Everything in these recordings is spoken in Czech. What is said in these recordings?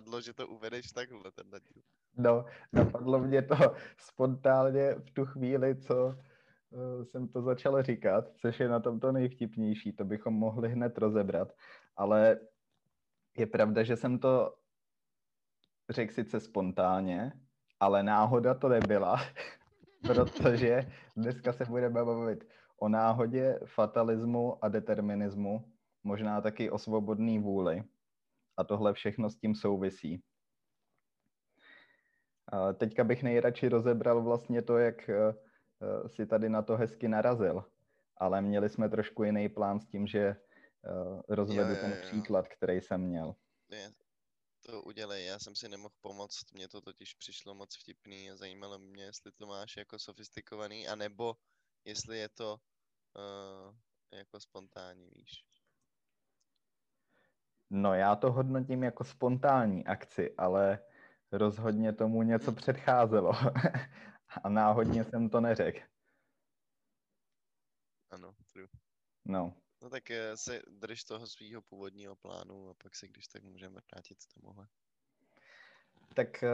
napadlo, že to uvedeš takhle, tenhle díl. No, napadlo mě to spontánně v tu chvíli, co eh, jsem to začal říkat, což je na tom to nejvtipnější, to bychom mohli hned rozebrat, ale je pravda, že jsem to řekl sice spontánně, ale náhoda to nebyla, protože dneska se budeme bavit o náhodě, fatalismu a determinismu, možná taky o svobodný vůli. A tohle všechno s tím souvisí. Teďka bych nejradši rozebral vlastně to, jak eh, eh, si tady na to hezky narazil, ale měli jsme trošku jiný plán s tím, že eh, rozvedu Jo, jo, ten jo. příklad, který jsem měl. Je, to udělej, já jsem si nemohl pomoct, mně to totiž přišlo moc vtipný a zajímalo mě, jestli to máš jako sofistikovaný, anebo jestli je to uh, jako spontánní, víš. No já to hodnotím jako spontánní akci, ale rozhodně tomu něco předcházelo. A náhodně jsem to neřekl. Ano, true. No, No tak eh, se drž toho svého původního plánu a pak se když tak můžeme vrátit k tomuhle. tak eh,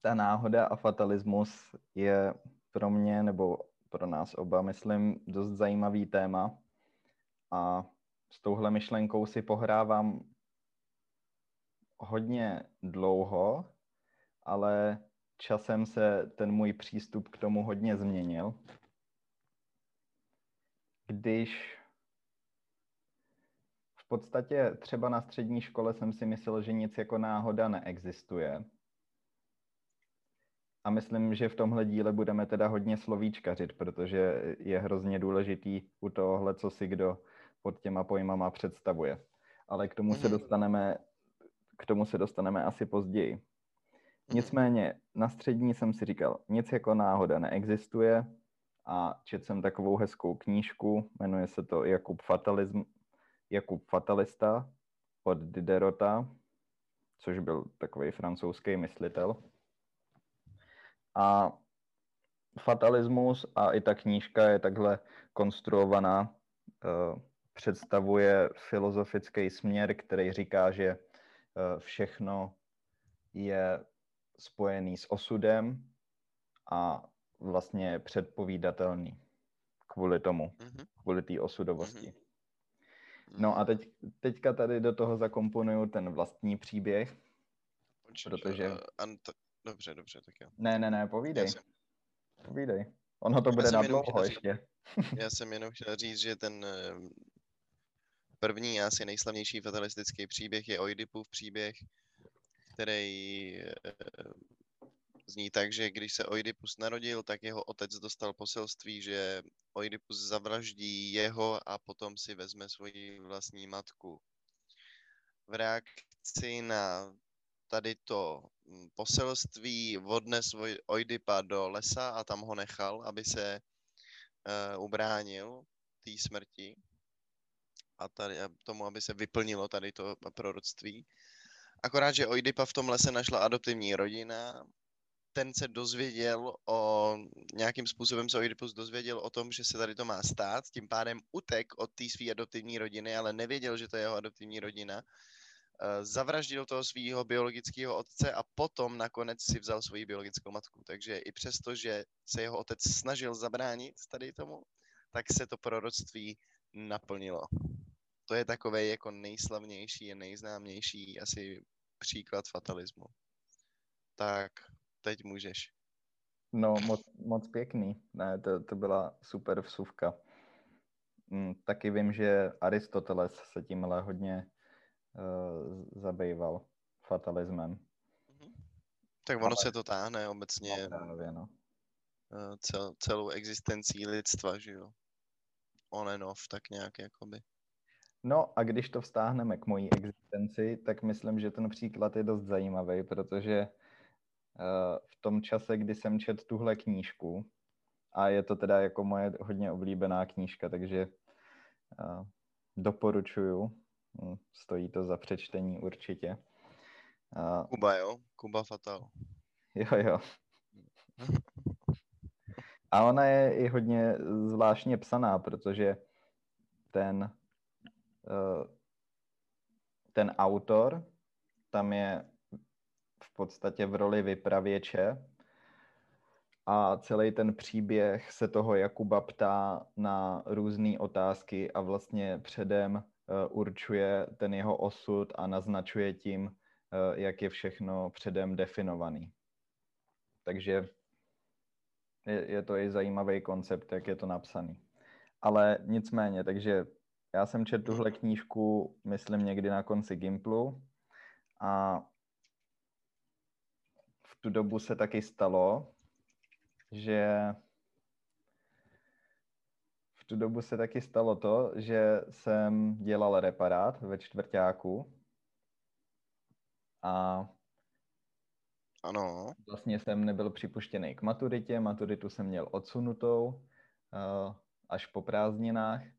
ta náhoda a fatalismus je pro mě, nebo pro nás oba, myslím, dost zajímavý téma. A s touhle myšlenkou si pohrávám hodně dlouho, ale časem se ten můj přístup k tomu hodně změnil. Když v podstatě třeba na střední škole jsem si myslel, že nic jako náhoda neexistuje. A myslím, že v tomhle díle budeme teda hodně slovíčkařit, protože je hrozně důležitý u tohohle, co si kdo pod těma pojmama představuje. Ale k tomu se Mhm. dostaneme, k tomu se dostaneme asi později. Nicméně na střední jsem si říkal, nic jako náhoda neexistuje a četl jsem takovou hezkou knížku, jmenuje se to Jakub, Fatalism, Jakub Fatalista od Diderota, což byl takový francouzský myslitel. A fatalismus a i ta knížka je takhle konstruovaná, eh, představuje filozofický směr, který říká, že eh, všechno je spojený s osudem a vlastně je předpovídatelný kvůli tomu, Mhm. kvůli té osudovosti. Mhm. No a teď, teďka tady do toho zakomponuju ten vlastní příběh. Počkej, protože- eh, Ant- Dobře, dobře, tak jo. Ne, ne, ne, Já povídej, jsem, povídej. Ono to Já bude na dlouho ještě. já jsem jenom chtěl říct, že ten eh, první, asi nejslavnější fatalistický příběh je Oidipův příběh, který eh, zní tak, že když se Oidipus narodil, tak jeho otec dostal poselství, že Oidipus zavraždí jeho a potom si vezme svoji vlastní matku. V reakci na tady to mm, poselství odnes svoj Oidipa do lesa a tam ho nechal, aby se uh, ubránil té smrti a tady, a tomu, aby se vyplnilo tady to proroctví. Akorát, že Oidipa v tom lese našla adoptivní rodina, ten se dozvěděl o, nějakým způsobem se Oidipus dozvěděl o tom, že se tady to má stát, tím pádem utek od té své adoptivní rodiny, ale nevěděl, že to je jeho adoptivní rodina. Eh, Zavraždil toho svého biologického otce a potom nakonec si vzal svoji biologickou matku. Takže i přesto, že se jeho otec snažil zabránit tady tomu, tak se to proroctví naplnilo. To je takový jako nejslavnější a nejznámější asi příklad fatalismu. Tak teď můžeš. No, moc, moc pěkný. Ne, to, to byla super vsuvka. Mm, taky vím, že Aristoteles se tímhle hodně uh, zabýval fatalismem. Tak ono Ale- se to táhne obecně No, právě, no. eh, cel, celou existencí lidstva, že jo. On and off, tak nějak jakoby. No a když to vztáhneme k mojí existenci, tak myslím, že ten příklad je dost zajímavý, protože uh, v tom čase, kdy jsem čet tuhle knížku, a je to teda jako moje hodně oblíbená knížka, takže uh, doporučuju, Hm, stojí to za přečtení určitě, A, Kuba, jo? Kuba Fatal. jo, jo. A ona je i hodně zvláštně psaná, protože ten, eh, ten autor tam je v podstatě v roli vypravěče a celý ten příběh se toho Jakuba ptá na různé otázky a vlastně předem eh, určuje ten jeho osud a naznačuje tím, eh, jak je všechno předem definovaný. Takže je, je to i zajímavý koncept, jak je to napsaný. Ale nicméně, takže já jsem četl tuhle knížku, myslím, někdy na konci Gimplu a v tu dobu se taky stalo, že v tu dobu se taky stalo to, že jsem dělal reparát ve čtvrtáku a Ano. vlastně jsem nebyl připuštěný k maturitě, maturitu jsem měl odsunutou uh, až po prázdninách.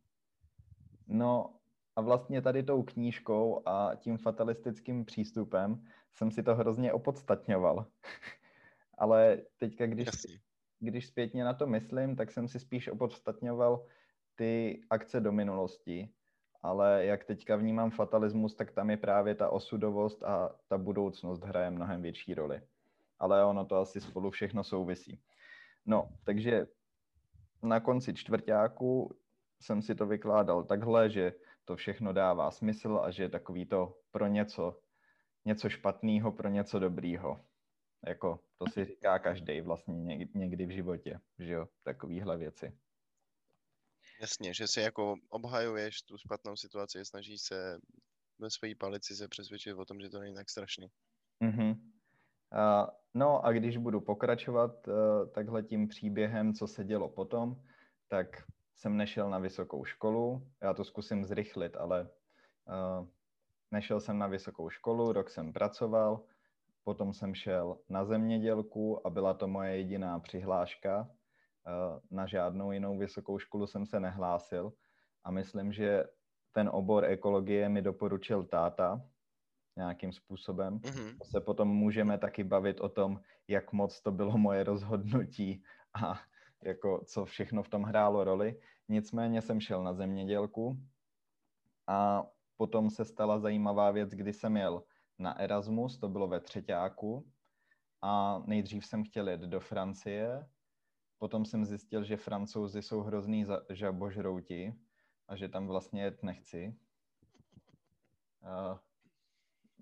No a vlastně tady tou knížkou a tím fatalistickým přístupem jsem si to hrozně opodstatňoval. Ale teďka, když, Jasně. když zpětně na to myslím, tak jsem si spíš opodstatňoval ty akce do minulosti. Ale jak teďka vnímám fatalismus, tak tam je právě ta osudovost a ta budoucnost hraje mnohem větší roli. Ale ono to asi spolu všechno souvisí. No, takže na konci čtvrtáku jsem si to vykládal takhle, že to všechno dává smysl a že je takový to pro něco, něco špatného, pro něco dobrýho. Jako to si říká každý vlastně něk- někdy v životě, že jo, takovýhle věci. Jasně, že si jako obhajuješ tu špatnou situaci, snažíš se ve své palici se přesvědčit o tom, že to není tak strašný. Mhm. A, no a když budu pokračovat uh, takhle tím příběhem, co se dělo potom, tak jsem nešel na vysokou školu. Já to zkusím zrychlit, ale uh, nešel jsem na vysokou školu, rok jsem pracoval, potom jsem šel na zemědělku a byla to moje jediná přihláška. Uh, na žádnou jinou vysokou školu jsem se nehlásil a myslím, že ten obor ekologie mi doporučil táta nějakým způsobem. Mhm. Se potom můžeme taky bavit o tom, jak moc to bylo moje rozhodnutí a jako co všechno v tom hrálo roli. Nicméně jsem šel na zemědělku a potom se stala zajímavá věc, kdy jsem jel na Erasmus, to bylo ve třetíku a nejdřív jsem chtěl jet do Francie, potom jsem zjistil, že francouzi jsou hrozný žabožrouti a že tam vlastně jet nechci. Uh,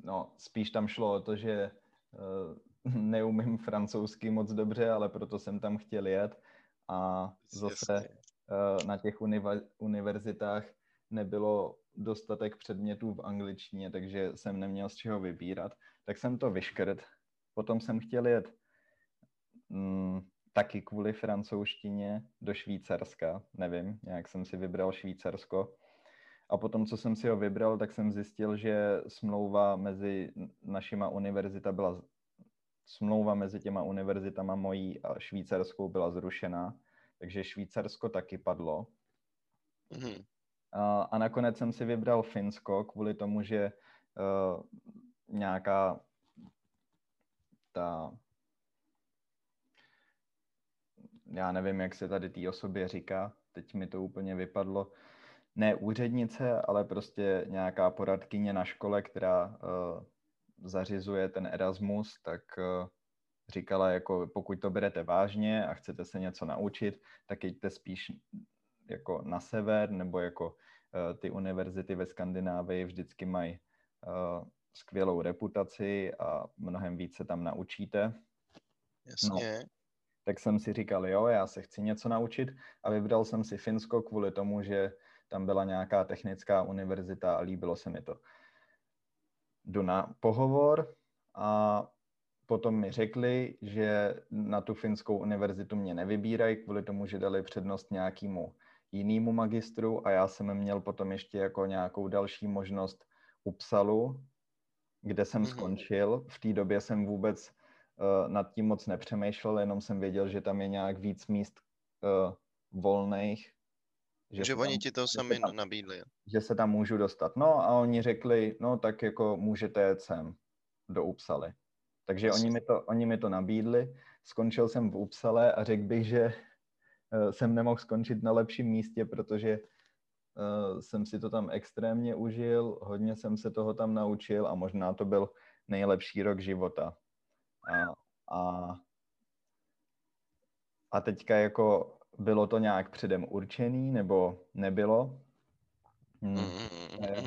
no, spíš tam šlo o to, že uh, neumím francouzsky moc dobře, ale proto jsem tam chtěl jet a zase uh, na těch univa- univerzitách nebylo dostatek předmětů v angličtině, takže jsem neměl z čeho vybírat. Tak jsem to vyškrt. Potom jsem chtěl jet mm, taky kvůli francouzštině do Švýcarska. Nevím, nějak jsem si vybral Švýcarsko. A potom, co jsem si ho vybral, tak jsem zjistil, že smlouva mezi našima univerzita byla smlouva mezi těma univerzitama mojí a švýcarskou byla zrušená, takže Švýcarsko taky padlo. Mhm. A, a nakonec jsem si vybral Finsko kvůli tomu, že uh, nějaká ta já nevím, jak se tady té osobě říká, teď mi to úplně vypadlo, ne úřednice, ale prostě nějaká poradkyně na škole, která uh, zařizuje ten Erasmus, tak uh, říkala, jako pokud to berete vážně a chcete se něco naučit, tak jděte spíš jako na sever, nebo jako uh, ty univerzity ve Skandinávii vždycky mají uh, skvělou reputaci a mnohem více tam naučíte. Jasně. Tak jsem si říkal, jo, já se chci něco naučit a vybral jsem si Finsko kvůli tomu, že tam byla nějaká technická univerzita a líbilo se mi to. Jdu na pohovor a potom mi řekli, že na tu finskou univerzitu mě nevybírají kvůli tomu, že dali přednost nějakému jinému magistru a já jsem měl potom ještě jako nějakou další možnost u Psalu, kde jsem Mhm. skončil. V té době jsem vůbec uh, nad tím moc nepřemýšlel, jenom jsem věděl, že tam je nějak víc míst uh, volných. Že, se oni tam- ti to že sami tam- nabídli. že se tam můžu dostat. No a oni řekli, no tak jako můžete jet sem. do Upsaly. Takže oni mi, to, oni mi to nabídli, skončil jsem v Upsale a řekl bych, že uh, jsem nemohl skončit na lepším místě, protože uh, jsem si to tam extrémně užil, hodně jsem se toho tam naučil a možná to byl nejlepší rok života. A, a, a teďka jako bylo to nějak předem určený nebo nebylo? Hmm. To, je,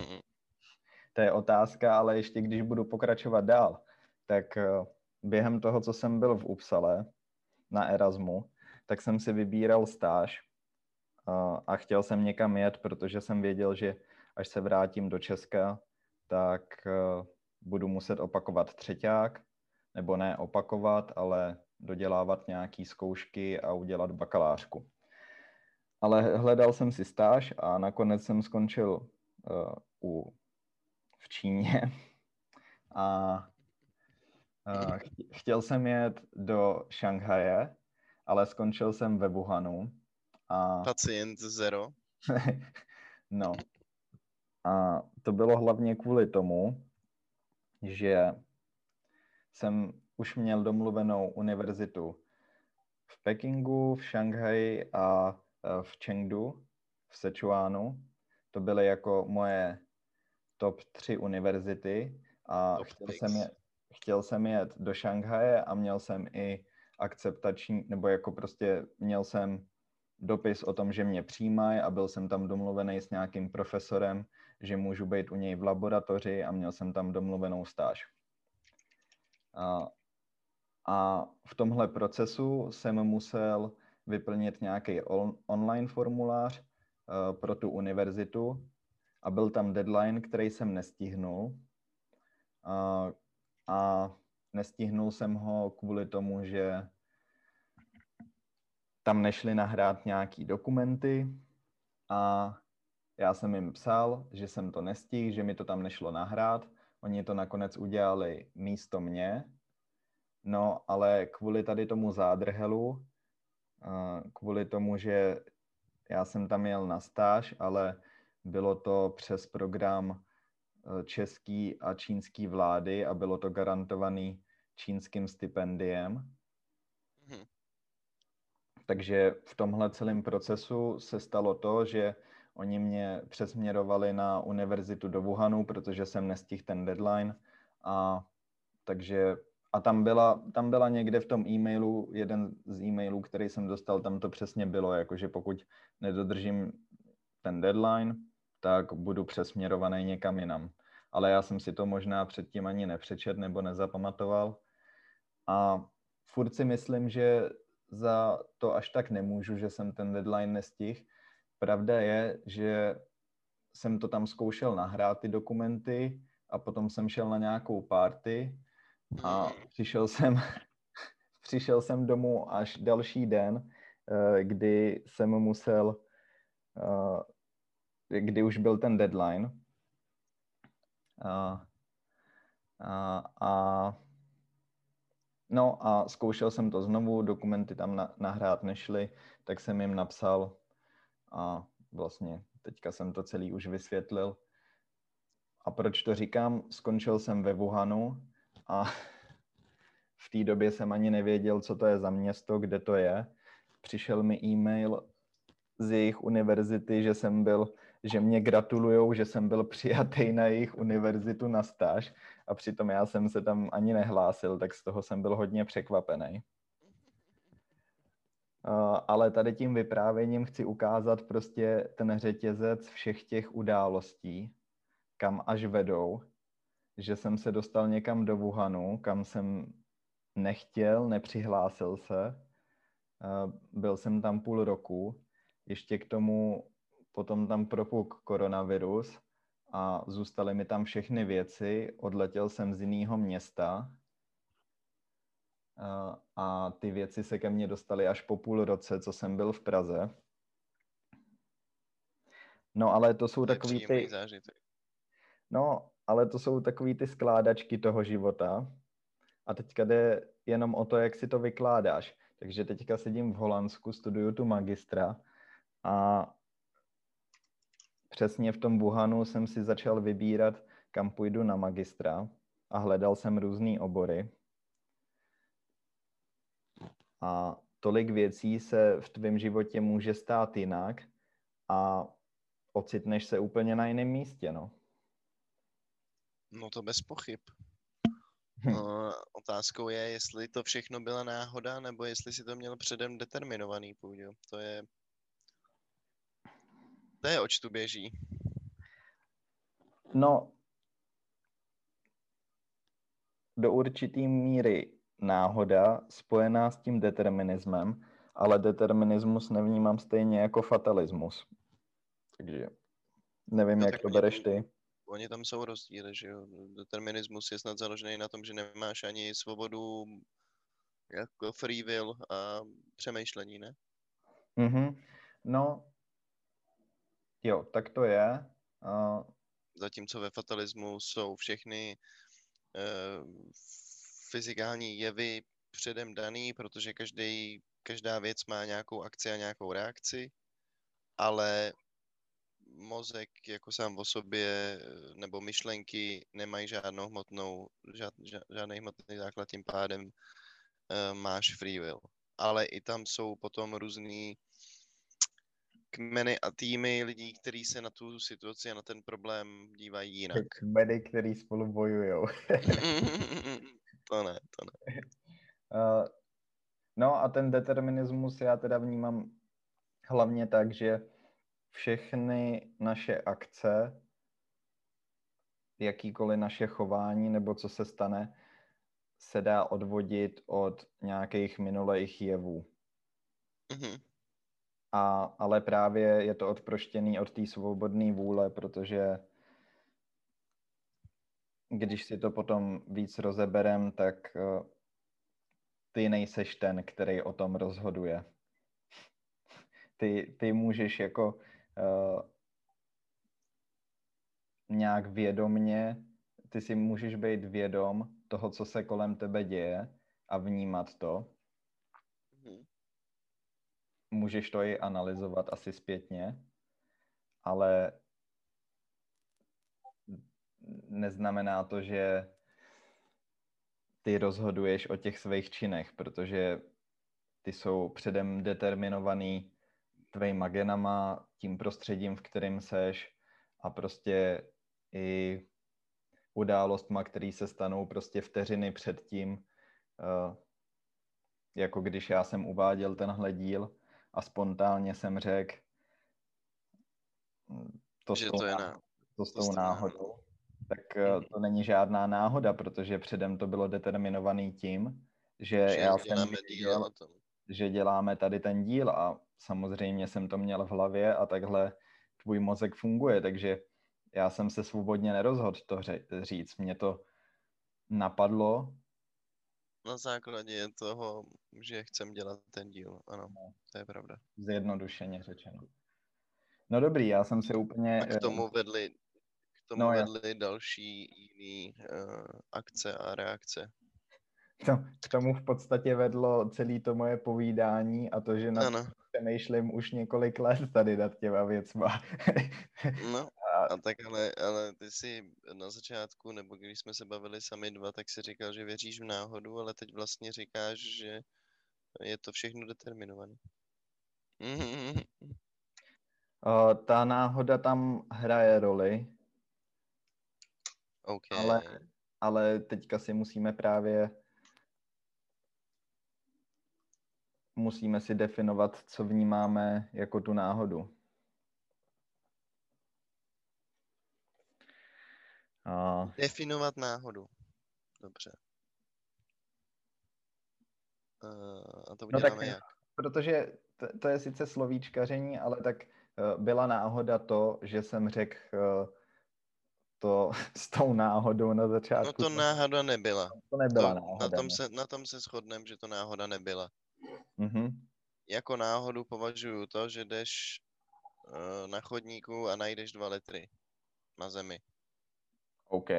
to je otázka, ale ještě když budu pokračovat dál, tak eh, během toho, co jsem byl v Upsale na Erasmu, tak jsem si vybíral stáž a, a chtěl jsem někam jet, protože jsem věděl, že až se vrátím do Česka, tak eh, budu muset opakovat třeťák, nebo ne opakovat, ale dodělávat nějaký zkoušky a udělat bakalářku. Ale hledal jsem si stáž a nakonec jsem skončil uh, u, v Číně a uh, chtěl jsem jet do Šanghaje, ale skončil jsem ve Wuhanu. A... Pacient zero. no. A to bylo hlavně kvůli tomu, že jsem už měl domluvenou univerzitu v Pekingu, v Šanghaji a e, v Chengdu, v Sichuanu. To byly jako moje top tři univerzity a chtěl jsem, je, chtěl jsem jet do Šanghaje a měl jsem i akceptační, nebo jako prostě měl jsem dopis o tom, že mě přijímají a byl jsem tam domluvený s nějakým profesorem, že můžu být u něj v laboratoři a měl jsem tam domluvenou stáž. A, a v tomhle procesu jsem musel vyplnit nějaký on, online formulář uh, pro tu univerzitu a byl tam deadline, který jsem nestihnul. Uh, a nestihnul jsem ho kvůli tomu, že tam nešli nahrát nějaký dokumenty a já jsem jim psal, že jsem to nestihl, že mi to tam nešlo nahrát. Oni to nakonec udělali místo mě, no ale kvůli tady tomu zádrhelu, kvůli tomu, že já jsem tam jel na stáž, ale bylo to přes program e, český a čínský vlády a bylo to garantovaný čínským stipendiem. Hmm. Takže v tomhle celém procesu se stalo to, že Oni mě přesměrovali na univerzitu do Wuhanu, protože jsem nestihl ten deadline a takže a tam byla, tam byla někde v tom e-mailu, jeden z e-mailů, který jsem dostal, tam to přesně bylo, jakože pokud nedodržím ten deadline, tak budu přesměrovaný někam jinam. Ale já jsem si to možná předtím ani nepřečet nebo nezapamatoval. A furt si myslím, že za to až tak nemůžu, že jsem ten deadline nestihl, Pravda je, že jsem to tam zkoušel nahrát ty dokumenty a potom jsem šel na nějakou party a přišel jsem, přišel jsem domů až další den, eh, kdy jsem musel, eh, kdy už byl ten deadline. A, a, a no a zkoušel jsem to znovu, dokumenty tam na, nahrát nešly, tak jsem jim napsal, a vlastně teďka jsem to celý už vysvětlil. A proč to říkám? Skončil jsem ve Wuhanu a v té době jsem ani nevěděl, co to je za město, kde to je. Přišel mi e-mail z jejich univerzity, že jsem byl, že mě gratulujou, že jsem byl přijatý na jejich univerzitu na stáž. A přitom já jsem se tam ani nehlásil, tak z toho jsem byl hodně překvapený ale tady tím vyprávěním chci ukázat prostě ten řetězec všech těch událostí, kam až vedou, že jsem se dostal někam do Wuhanu, kam jsem nechtěl, nepřihlásil se, byl jsem tam půl roku, ještě k tomu potom tam propuk koronavirus a zůstaly mi tam všechny věci, odletěl jsem z jiného města, a ty věci se ke mně dostaly až po půl roce, co jsem byl v Praze. No, ale to jsou takový ty... No, ale to jsou takový ty skládačky toho života. A teďka jde jenom o to, jak si to vykládáš. Takže teďka sedím v Holandsku, studuju tu magistra a přesně v tom Wuhanu jsem si začal vybírat, kam půjdu na magistra. a hledal jsem různé obory. A tolik věcí se v tvém životě může stát jinak a ocitneš se úplně na jiném místě, no. No to bez pochyb. Hm. Uh, otázkou je, jestli to všechno byla náhoda, nebo jestli si to měl předem determinovaný půjdu. To je... To je oč tu běží. No, do určitý míry náhoda spojená s tím determinismem, ale determinismus nevnímám stejně jako fatalismus. Takže nevím, No jak tak to bereš ty. Oni tam jsou rozdíly, že jo. Determinismus je snad založený na tom, že nemáš ani svobodu jako free will a přemýšlení, ne? Mhm. No, jo, tak to je. Uh, Zatímco ve fatalismu jsou všechny uh, fyzikální jevy předem daný, protože každý, každá věc má nějakou akci a nějakou reakci, ale mozek jako sám o sobě eh, nebo myšlenky nemají žádnou hmotnou, žád, žádný hmotný základ, tím pádem uh, máš free will. Ale i tam jsou potom různý kmeny a týmy lidí, kteří se na tu situaci a na ten problém dívají jinak. kmeny, který spolu bojujou. to ne, to ne. Uh, no a ten determinismus já teda vnímám hlavně tak, že všechny naše akce, jakýkoliv naše chování nebo co se stane, se dá odvodit od nějakých minulých jevů. Mhm. A, ale právě je to odproštěný od té svobodné vůle, protože když si to potom víc rozeberem, tak uh, ty nejseš ten, který o tom rozhoduje. Ty, ty můžeš jako nějak vědomně, ty si můžeš být vědom toho, co se kolem tebe děje a vnímat to. Mhm. Můžeš to i analyzovat asi zpětně, ale neznamená to, že ty rozhoduješ o těch svých činech, protože ty jsou předem determinovaný tvýma genama, tím prostředím, v kterým seš a prostě i událostma, které se stanou prostě vteřiny před tím, uh, jako když já jsem uváděl tenhle díl a spontánně jsem řekl, to, Že s tou to je ná- to s to s tou náhodou. tak eh, to není žádná náhoda, protože předem to bylo determinovaný tím, že, že já jsem děláme že děláme tady ten díl a samozřejmě jsem to měl v hlavě a takhle tvůj mozek funguje, takže já jsem se svobodně nerozhodl to říct. Mě to napadlo, Na základě toho, že chcem dělat ten díl, ano, No. to je pravda. zjednodušeně řečeno. No dobrý, já jsem si úplně... A k tomu vedli, k tomu No, já- vedli další jiný uh, akce a reakce. To, k tomu v podstatě vedlo celé to moje povídání a to, že nad Ano, přemýšlím už několik let tady nad těma věcma. no. A- tak ale, ale ty si na začátku, nebo když jsme se bavili sami dva, tak si říkal, že věříš v náhodu, ale teď vlastně říkáš, že je to všechno determinované. Ta náhoda tam hraje roli, OK. Ale- ale teďka si musíme právě musíme si definovat, co vnímáme jako tu náhodu. A, Definovat náhodu. Dobře. Uh, a to no tak uděláme jak? protože to, to je sice slovíčkaření, ale tak uh, byla náhoda to, že jsem řekl uh, to s tou náhodou na začátku. No to náhoda nebyla. to nebyla to, náhoda. na, tom ne. se, na tom se shodneme, že to náhoda nebyla. Mhm. Jako náhodu považuji to, že jdeš uh, na chodníku a najdeš dva litry na zemi. OK.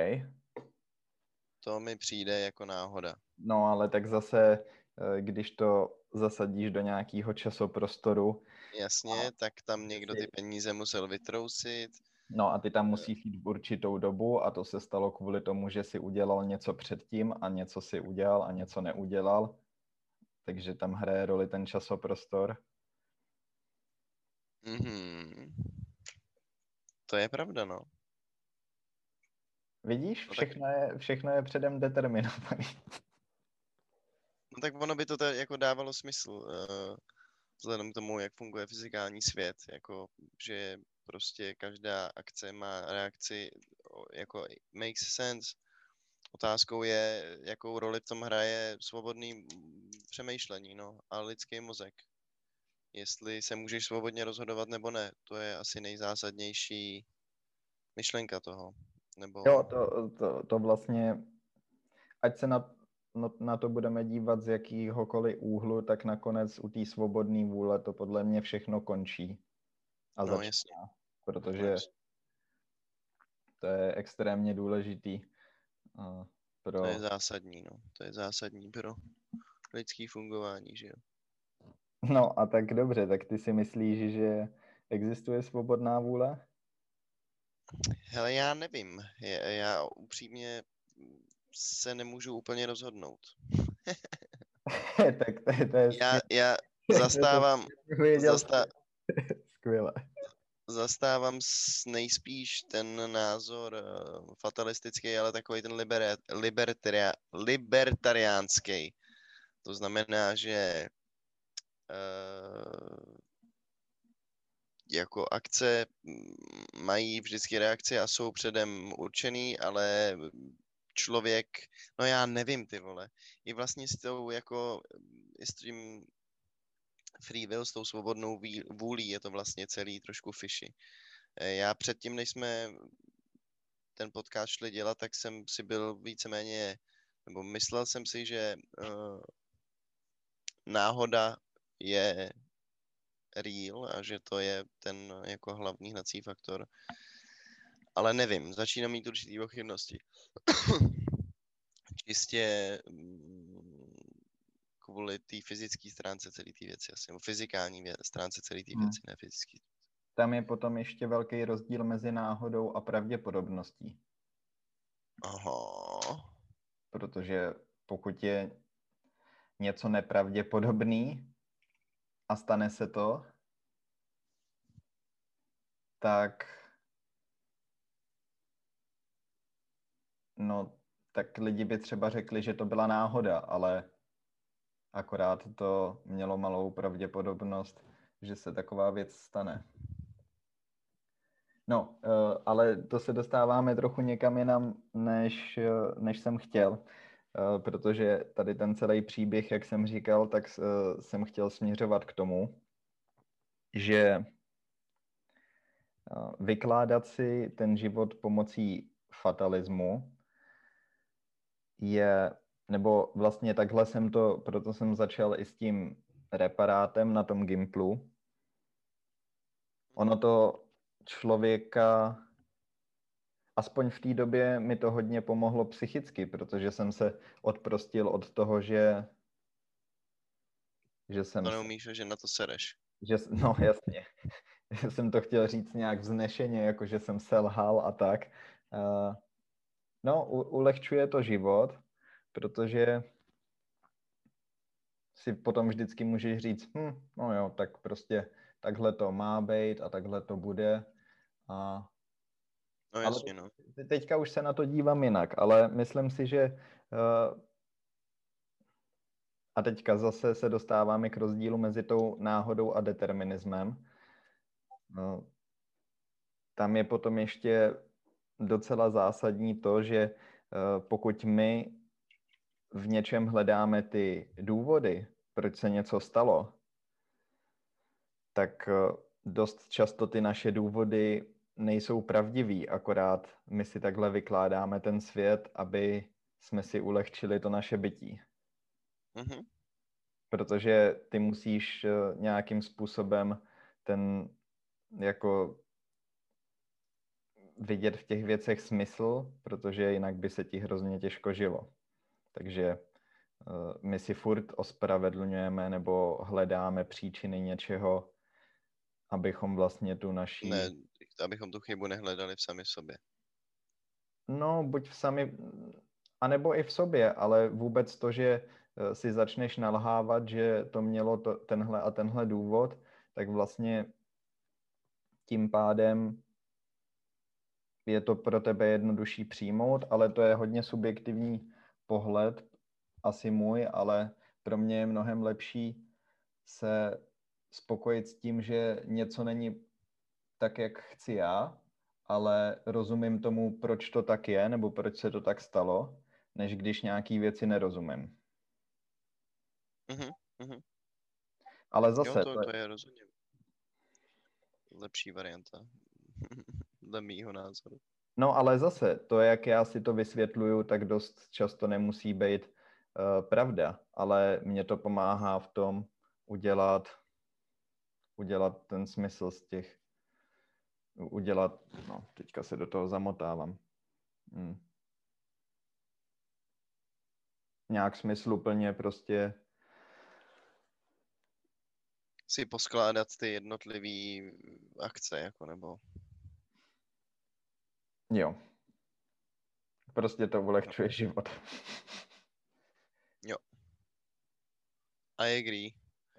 To mi přijde jako náhoda. No ale tak zase, eh, když to zasadíš do nějakého časoprostoru, Jasně, tak tam někdo ty peníze musel vytrousit, No a ty tam musíš jít v určitou dobu a to se stalo kvůli tomu, že si udělal něco předtím a něco si udělal a něco neudělal. Takže tam hraje roli ten časoprostor. Mhm. To je pravda, no. Vidíš, No tak- všechno je, všechno je předem determinovaný. No tak ono by to ta- jako dávalo smysl, uh, vzhledem k tomu, jak funguje fyzikální svět, jako, že prostě každá akce má reakci, jako makes sense. Otázkou je, jakou roli v tom hraje svobodný mm, přemýšlení, no, a lidský mozek. Jestli se můžeš svobodně rozhodovat nebo ne, to je asi nejzásadnější myšlenka toho. Nebo... Jo, to, to, to vlastně, ať se na, no, na to budeme dívat z jakýhokoliv úhlu, tak nakonec u té svobodné vůle to podle mě všechno končí. A no, začíná, jasně. protože to je extrémně důležitý pro... To je zásadní, no. To je zásadní pro lidský fungování, že jo. No a tak dobře, tak ty si myslíš, že existuje svobodná vůle? Hele, já nevím. Je- Já upřímně se nemůžu úplně rozhodnout. tak to, je- to je Já, já zastávám, zastá, skvěle. Zastávám nejspíš ten názor eh, fatalistický, ale takový ten libera, libertaria, libertariánský. To znamená, že eh, jako akce mm, mají vždycky reakci a jsou předem určený, ale člověk, no já nevím ty vole, i vlastně s tou jako, s tím free will, s tou svobodnou vůlí je to vlastně celý trošku fishy. Eh, Já předtím, než jsme ten podcast šli dělat, tak jsem si byl víceméně, nebo myslel jsem si, že uh, náhoda je real a že to je ten jako hlavní hnací faktor. Ale nevím, začínám mít určitý pochybnosti. Čistě mm, kvůli té fyzické stránce celé té věci, asi, nebo fyzikální vě- stránce celé té Hmm. věci, ne fyzický. Tam je potom ještě velký rozdíl mezi náhodou a pravděpodobností, Aha. protože pokud je něco nepravděpodobný a stane se to, tak no, tak lidi by třeba řekli, že to byla náhoda, ale akorát to mělo malou pravděpodobnost, že se taková věc stane. No, eh, ale to se dostáváme trochu někam jinam, než, eh, než jsem chtěl, eh, protože tady ten celý příběh, jak jsem říkal, tak jsem chtěl směřovat k tomu, že vykládat si ten život pomocí fatalismu je, nebo vlastně takhle jsem to, proto jsem začal i s tím reparátem na tom Gimplu. Ono to člověka, aspoň v té době mi to hodně pomohlo psychicky, protože jsem se odprostil od toho, že že jsem, To neumíš, že na to sereš. že, no jasně, jsem to chtěl říct nějak vznešeně, jako že jsem selhal a tak. Uh, no, u, ulehčuje to život, protože si potom vždycky můžeš říct, hm, no jo, tak prostě takhle to má být a takhle to bude. A No Ale- jasně, no. te- teďka už se na to dívám jinak, ale myslím si, že uh, a teďka zase se dostáváme k rozdílu mezi tou náhodou a determinismem. No, tam je potom ještě docela zásadní to, že uh, pokud my v něčem hledáme ty důvody, proč se něco stalo, tak uh, dost často ty naše důvody nejsou pravdivý, akorát my si takhle vykládáme ten svět, aby jsme si ulehčili to naše bytí. Mhm. Protože ty musíš eh, nějakým způsobem ten jako vidět v těch věcech smysl, protože jinak by se ti hrozně těžko žilo. Takže eh, my si furt ospravedlňujeme nebo hledáme příčiny něčeho abychom vlastně tu naší... Ne, abychom tu chybu nehledali v sami sobě. No, buď v sami, anebo i v sobě, ale vůbec to, že eh, si začneš nalhávat, že to mělo to, tenhle a tenhle důvod, tak vlastně tím pádem je to pro tebe jednodušší přijmout, ale to je hodně subjektivní pohled, asi můj, ale pro mě je mnohem lepší se spokojit s tím, že něco není tak, jak chci já, ale rozumím tomu, proč to tak je, nebo proč se to tak stalo, než když nějaký věci nerozumím. Mm-hmm. Ale zase... Jo, to, to je rozhodně lepší varianta, dle mýho názoru. No ale zase, to, jak já si to vysvětluju, tak dost často nemusí být uh, pravda, ale mě to pomáhá v tom udělat, udělat ten smysl z těch, udělat, no, teďka se do toho zamotávám. Hmm. Nějak smysluplně prostě si poskládat ty jednotlivé akce, jako nebo... Jo. Prostě to ulehčuje no. život. jo. I agree.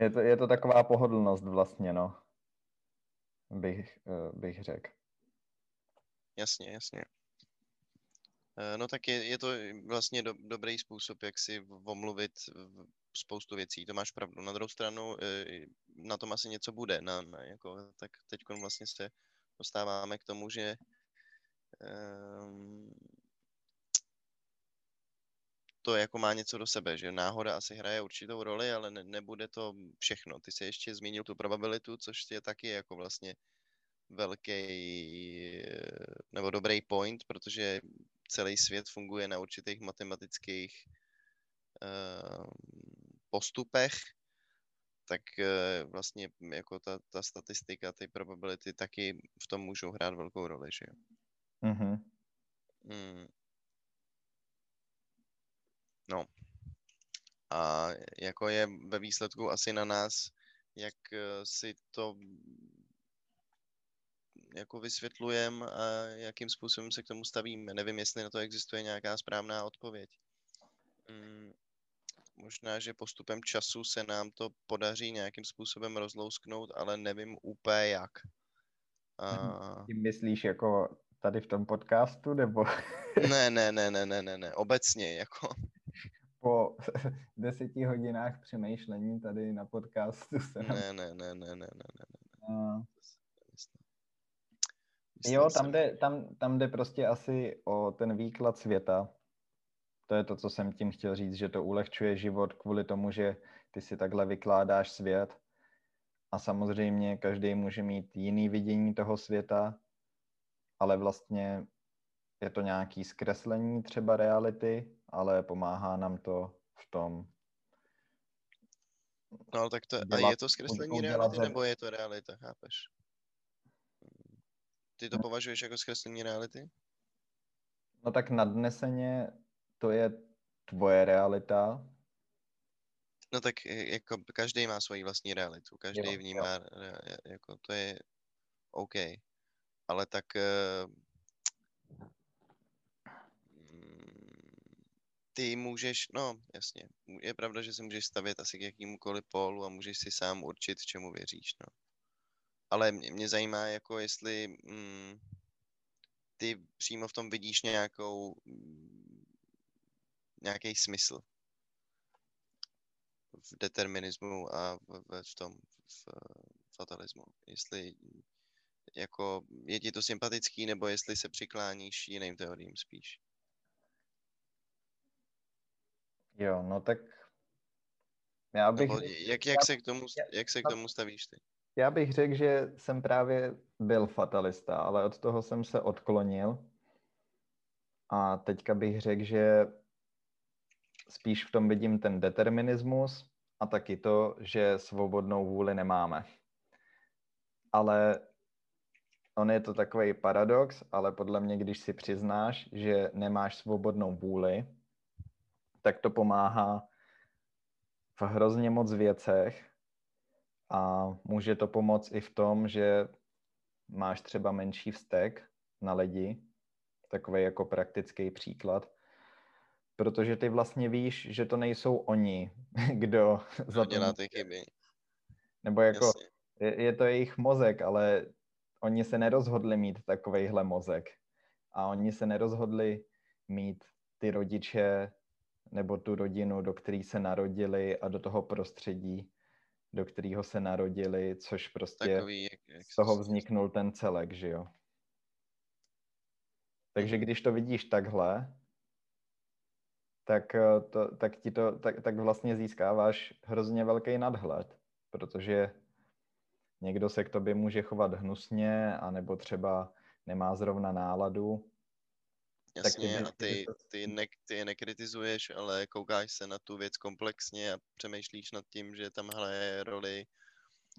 Je to, je to taková pohodlnost vlastně, no. Bych, uh, bych řekl. Jasně, jasně. Eh, no tak je, je to vlastně do, dobrý způsob, jak si omluvit spoustu věcí, to máš pravdu. Na druhou stranu eh, na tom asi něco bude, na, na, jako, tak teď vlastně se dostáváme k tomu, že to jako má něco do sebe, že náhoda asi hraje určitou roli, ale ne, nebude to všechno. Ty se ještě zmínil tu probabilitu, což je taky jako vlastně velký nebo dobrý point, protože celý svět funguje na určitých matematických uh, postupech, tak uh, vlastně jako ta, ta statistika, ty probability taky v tom můžou hrát velkou roli, že jo? Mm-hmm. Mm. No. A jako je ve výsledku asi na nás, jak eh, si to jako vysvětlujeme a jakým způsobem se k tomu stavíme. Nevím, jestli na to existuje nějaká správná odpověď. Hmm, možná, že postupem času se nám to podaří nějakým způsobem rozlousknout, ale nevím úplně jak. A... Ty myslíš jako tady v tom podcastu, nebo? ne, ne, ne, ne, ne, ne, ne, obecně, jako. Po deseti hodinách přemýšlení tady na podcastu se nám... Ne, ne, ne, ne, ne, ne, ne, ne. A... Jo, tam jde, tam, tam jde prostě asi o ten výklad světa. To je to, co jsem tím chtěl říct, že to ulehčuje život kvůli tomu, že ty si takhle vykládáš svět. A samozřejmě každý může mít jiný vidění toho světa, ale vlastně je to nějaký zkreslení třeba reality, ale pomáhá nám to v tom. No ale tak to, a je to zkreslení reality, nebo je to realita, chápeš? Ty to považuješ jako zkreslení reality? No tak nadneseně to je tvoje realita. No tak jako každý má svoji vlastní realitu, každý jo, vnímá, jo. jako to je OK. Ale tak uh, ty můžeš, no jasně, je pravda, že se můžeš stavět asi k jakýmukoliv pólu a můžeš si sám určit, čemu věříš, no ale mě, mě zajímá, jako jestli mm, ty přímo v tom vidíš nějakou, mm, nějaký smysl v determinismu a v, v tom v fatalismu. Jestli jako je ti to sympatický, nebo jestli se přikláníš jiným teoriím spíš. Jo, no tak já bych... Nebo jak, jak, se k tomu, jak se k tomu stavíš ty? Já bych řekl, že jsem právě byl fatalista, ale od toho jsem se odklonil. A teďka bych řekl, že spíš v tom vidím ten determinismus a taky to, že svobodnou vůli nemáme. Ale on je to takový paradox, ale podle mě, když si přiznáš, že nemáš svobodnou vůli, tak to pomáhá v hrozně moc věcech A může to pomoct i v tom, že máš třeba menší vztek na lidi, takový jako praktický příklad, protože ty vlastně víš, že to nejsou oni, kdo za to dělá ty chyby. Nebo jako je, je to jejich mozek, ale oni se nerozhodli mít takovejhle mozek. A oni se nerozhodli mít ty rodiče nebo tu rodinu, do které se narodili a do toho prostředí, do kterého se narodili, což prostě Takový, jak, jak z toho vzniknul ten celek, že jo. Takže mhm. když to vidíš takhle, tak, eh, to, tak, ti to, tak, tak vlastně získáváš hrozně velký nadhled, protože někdo se k tobě může chovat hnusně, anebo třeba nemá zrovna náladu. Jasně, tak ty, a ty, ty, ne, ty je nekritizuješ, ale koukáš se na tu věc komplexně a přemýšlíš nad tím, že tam hraje roli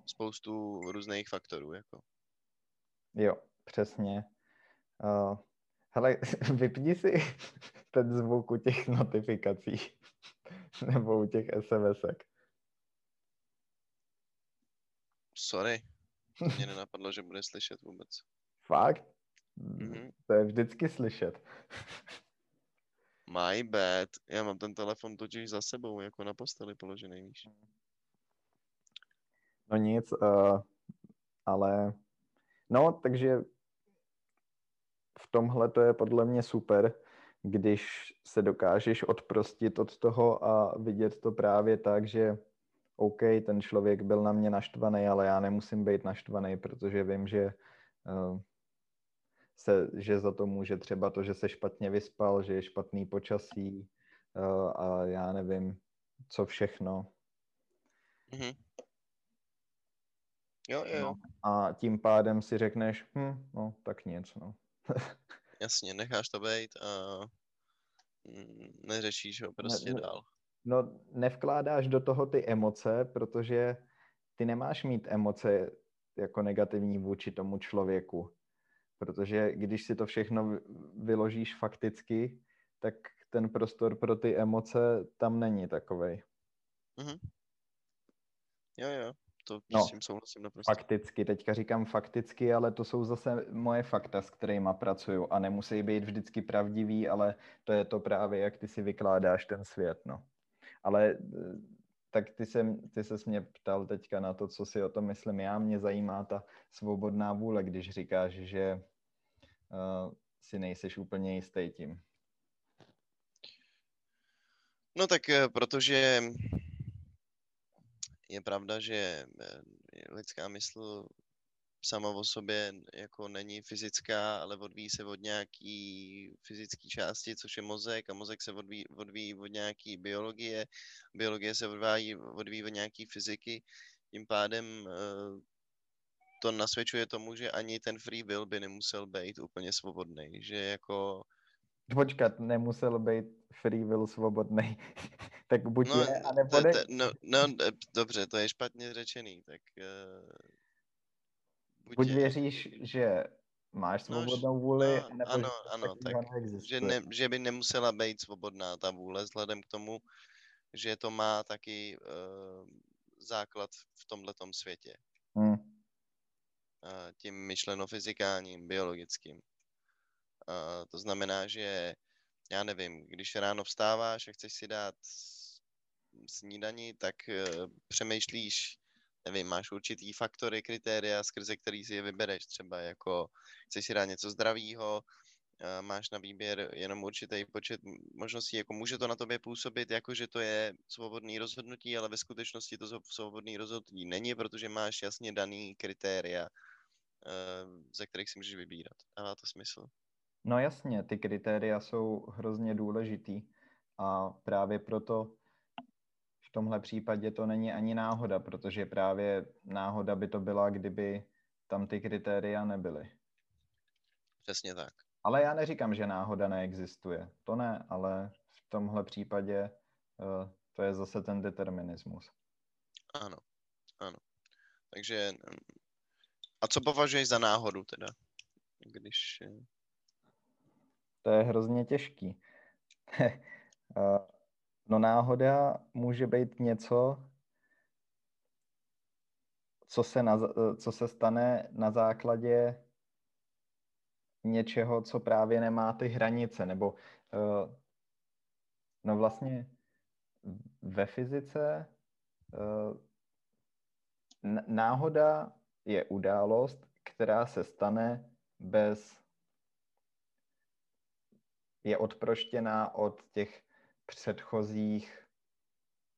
spoustu různých faktorů. Jako. Jo, přesně. Uh, hele, vypni si ten zvuk u těch notifikací nebo u těch SMSek. Sorry, mě nenapadlo, že bude slyšet vůbec. Fakt? Mm-hmm. To je vždycky slyšet. My bad. Já mám ten telefon totiž za sebou, jako na posteli položený, víš. No nic, uh, ale no, takže v tomhle to je podle mě super, když se dokážeš odprostit od toho a vidět to právě tak, že OK, ten člověk byl na mě naštvaný, ale já nemusím být naštvaný, protože vím, že, uh, se, že za to může třeba to, že se špatně vyspal, že je špatný počasí uh, a já nevím, co všechno. Mm-hmm. Jo, jo. No, a tím pádem si řekneš, hm, no, tak nic, no. Jasně, necháš to být a mm, neřešíš ho prostě ne, dál. No, nevkládáš do toho ty emoce, protože ty nemáš mít emoce jako negativní vůči tomu člověku. Protože když si to všechno vyložíš fakticky, tak ten prostor pro ty emoce tam není takovej. Mhm. Jo, jo, to no, s tím souhlasím naprosto. Fakticky, teďka říkám fakticky, ale to jsou zase moje fakta, s kterými pracuju a nemusí být vždycky pravdivý, ale to je to právě, jak ty si vykládáš ten svět, no. Ale eh, tak ty se, ty se mě ptal teďka na to, co si o tom myslím já. Mě zajímá ta svobodná vůle, když říkáš, že uh, si nejseš úplně jistý tím. No tak eh, protože je pravda, že lidská mysl sama o sobě jako není fyzická, ale odvíjí se od nějaký fyzické části, což je mozek a mozek se odvíjí, odvíjí od nějaký biologie, biologie se odvíjí, odvíjí od nějaký fyziky, tím pádem eh, to nasvědčuje tomu, že ani ten free will by nemusel být úplně svobodný, že jako... Počkat, nemusel být free will svobodný. tak buď no, je, anebo ne. No, no, dobře, to je špatně řečený, tak buď, buď věříš, že máš no, svobodnou vůli, no, nebo ano, že ano, tak, že, ne, že by nemusela být svobodná ta vůle, vzhledem k tomu, že to má taky uh, základ v tomhletom světě. Hmm. Uh, tím myšleno fyzikálním, biologickým. Uh, to znamená, že já nevím, když ráno vstáváš a chceš si dát snídani, tak uh, přemýšlíš nevím, máš určitý faktory, kritéria, skrze který si je vybereš, třeba jako chceš si dát něco zdravého, máš na výběr jenom určitý počet možností, jako může to na tobě působit, jako že to je svobodný rozhodnutí, ale ve skutečnosti to svobodný rozhodnutí není, protože máš jasně daný kritéria, ze kterých si můžeš vybírat. A má to smysl? No jasně, ty kritéria jsou hrozně důležitý a právě proto tomhle případě to není ani náhoda, protože právě náhoda by to byla, kdyby tam ty kritéria nebyly. Přesně tak. Ale já neříkám, že náhoda neexistuje. To ne, ale v tomhle případě uh, to je zase ten determinismus. Ano, ano. Takže mm, a co považuješ za náhodu teda? Když... Eh, to je hrozně těžký. uh, No náhoda může být něco, co se, na, co se stane na základě něčeho, co právě nemá ty hranice, nebo uh, no vlastně ve fyzice uh, náhoda je událost, která se stane bez je odproštěná od těch předchozích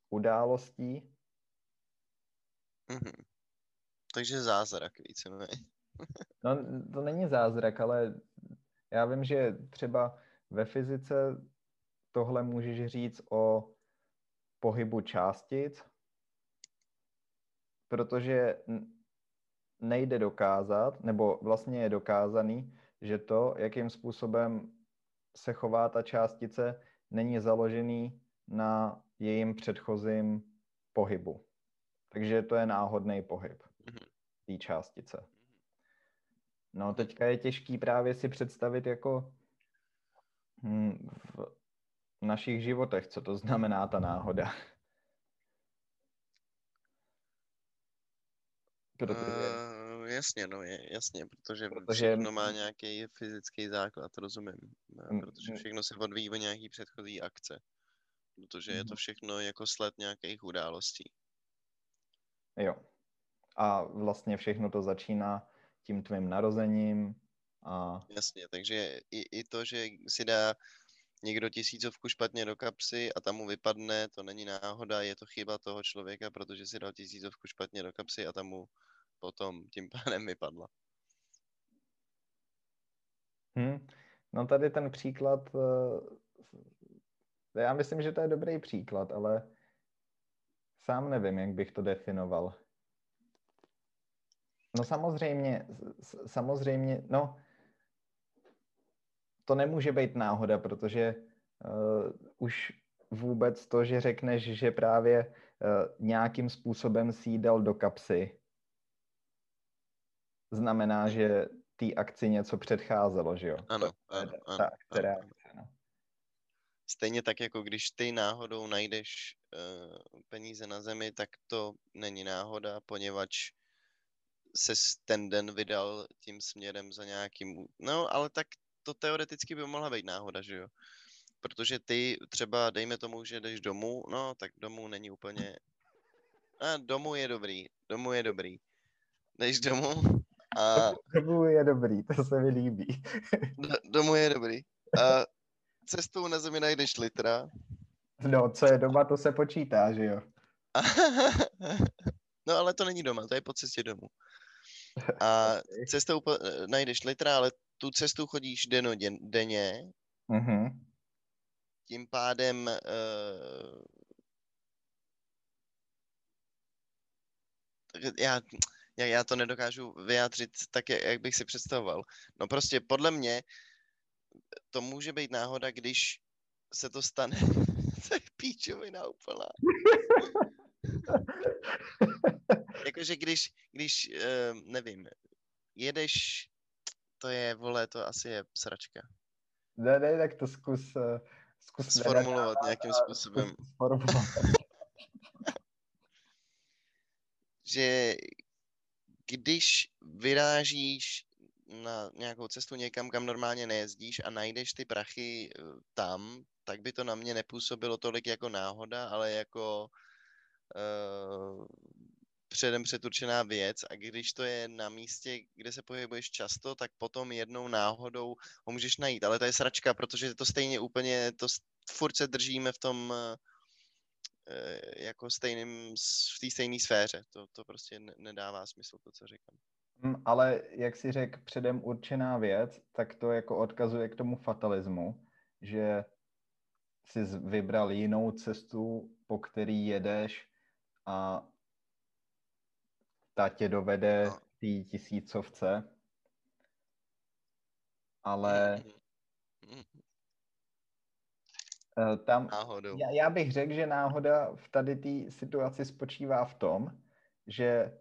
událostí. Mm-hmm. Takže zázrak víceméně. no, to není zázrak, ale já vím, že třeba ve fyzice tohle můžeš říct o pohybu částic, protože nejde dokázat, nebo vlastně je dokázaný, že to, jakým způsobem se chová ta částice, není založený na jejím předchozím pohybu. Takže to je náhodný pohyb té částice. No teďka je těžký právě si představit jako hm, v našich životech, co to znamená ta náhoda. Protože... Jasně, no, je, jasně, protože, protože všechno má nějaký fyzický základ, rozumím. Uh, protože všechno se odvíjí o nějaký předchozí akce. Protože je to mhm. všechno jako sled nějakých událostí. Jo. A vlastně všechno to začíná tím tvým narozením. A... Jasně, takže i, i to, že si dá někdo tisícovku špatně do kapsy a tam mu vypadne, to není náhoda, je to chyba toho člověka, protože si dal tisícovku špatně do kapsy a tam mu potom tím pádem vypadla. Hmm. No tady ten příklad, eh, já myslím, že to je dobrý příklad, ale sám nevím, jak bych to definoval. No samozřejmě, samozřejmě, no to nemůže být náhoda, protože uh, už vůbec to, že řekneš, že právě uh, nějakým způsobem si dal do kapsy, znamená, že té akci něco předcházelo, že jo? Ano, ano, ano, ta, která ano. No. Stejně tak, jako když ty náhodou najdeš uh, peníze na zemi, tak to není náhoda, poněvadž se ten den vydal tím směrem za nějakým... No, ale tak to teoreticky by mohla být náhoda, že jo? Protože ty třeba, dejme tomu, že jdeš domů, no, tak domů není úplně... A domů je dobrý, domů je dobrý. Jdeš domů a... Domů je dobrý, to se mi líbí. Do, domů je dobrý. A cestou na zemi najdeš litra. No, co je doma, to se počítá, že jo? no, ale to není doma, to je po cestě domů. A cestou po, najdeš litra, ale tu cestu chodíš deno, denně, mm-hmm. tím pádem uh, já, já, já to nedokážu vyjádřit tak, jak bych si představoval. No prostě podle mě to může být náhoda, když se to stane. to je píčovina úplná. Jakože když, když, uh, nevím, jedeš to je, vole, to asi je sračka. Ne, ne, tak to zkus, uh, zkus sformulovat nějakým způsobem. Sformulovat. že když vyrážíš na nějakou cestu někam, kam normálně nejezdíš a najdeš ty prachy eh, tam, tak by to na mě nepůsobilo tolik jako náhoda, ale jako uh, předem přeturčená věc a když to je na místě, kde se pohybuješ často, tak potom jednou náhodou ho můžeš najít. Ale to je sračka, protože to stejně úplně, to furt se držíme v tom eh, jako stejným, v té stejné sféře. To, to prostě nedává smysl, to, co říkám. Hm, ale jak si řekl, předem určená věc, tak to jako odkazuje k tomu fatalismu, že jsi vybral jinou cestu, po který jedeš a ta tě dovede no. té tisícovce, ale eh, tam, já, já bych řekl, že náhoda v tady té situaci spočívá v tom, že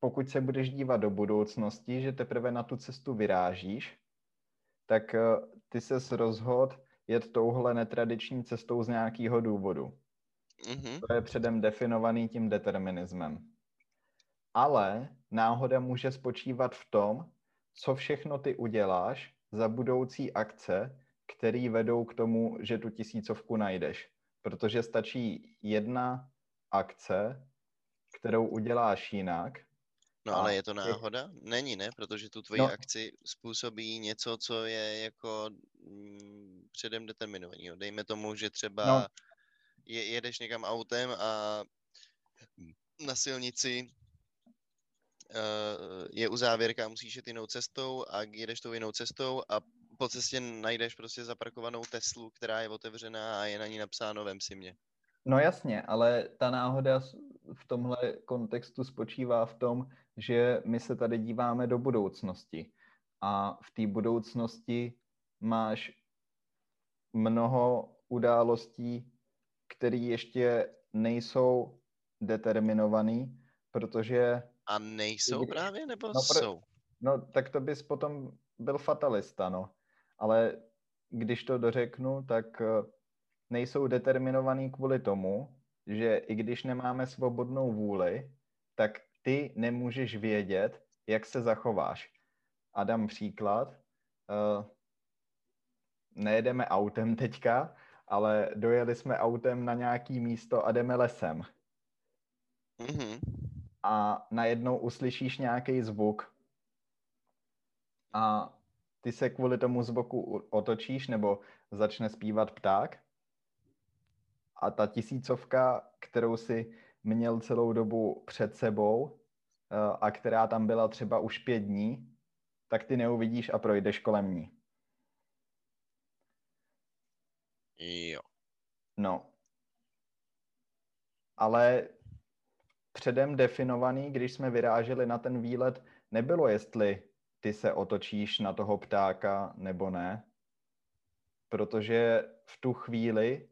pokud se budeš dívat do budoucnosti, že teprve na tu cestu vyrážíš, tak eh, ty se rozhod jet touhle netradiční cestou z nějakého důvodu. Mm-hmm. To je předem definovaný tím determinismem. ale náhoda může spočívat v tom, co všechno ty uděláš za budoucí akce, které vedou k tomu, že tu tisícovku najdeš. Protože stačí jedna akce, kterou uděláš jinak. No ale je to náhoda? Není, ne? Protože tu tvoji no, akci způsobí něco, co je jako mm, předem determinovaný. Dejme tomu, že třeba no. je, jedeš někam autem a na silnici uh, je uzávěrka, musíš jít jinou cestou a jedeš tou jinou cestou a po cestě najdeš prostě zaparkovanou Teslu, která je otevřená a je na ní napsáno vem si mě. No jasně, ale ta náhoda v tomhle kontextu spočívá v tom, že my se tady díváme do budoucnosti a v té budoucnosti máš mnoho událostí, které ještě nejsou determinovaný, protože... A nejsou právě, nebo no, jsou? No, tak to bys potom byl fatalista, no. Ale když to dořeknu, tak eh, nejsou determinovaný kvůli tomu, že i když nemáme svobodnou vůli, tak ty nemůžeš vědět, jak se zachováš. A dám příklad. Uh, nejedeme autem teďka, ale dojeli jsme autem na nějaký místo a jdeme lesem. Mm-hmm. A najednou uslyšíš nějaký zvuk a ty se kvůli tomu zvuku otočíš nebo začne zpívat pták a ta tisícovka, kterou si měl celou dobu před sebou eh, a která tam byla třeba už pět dní, tak ty neuvidíš a projdeš kolem ní. Jo. No. Ale předem definovaný, když jsme vyráželi na ten výlet, nebylo, jestli ty se otočíš na toho ptáka nebo ne, protože v tu chvíli,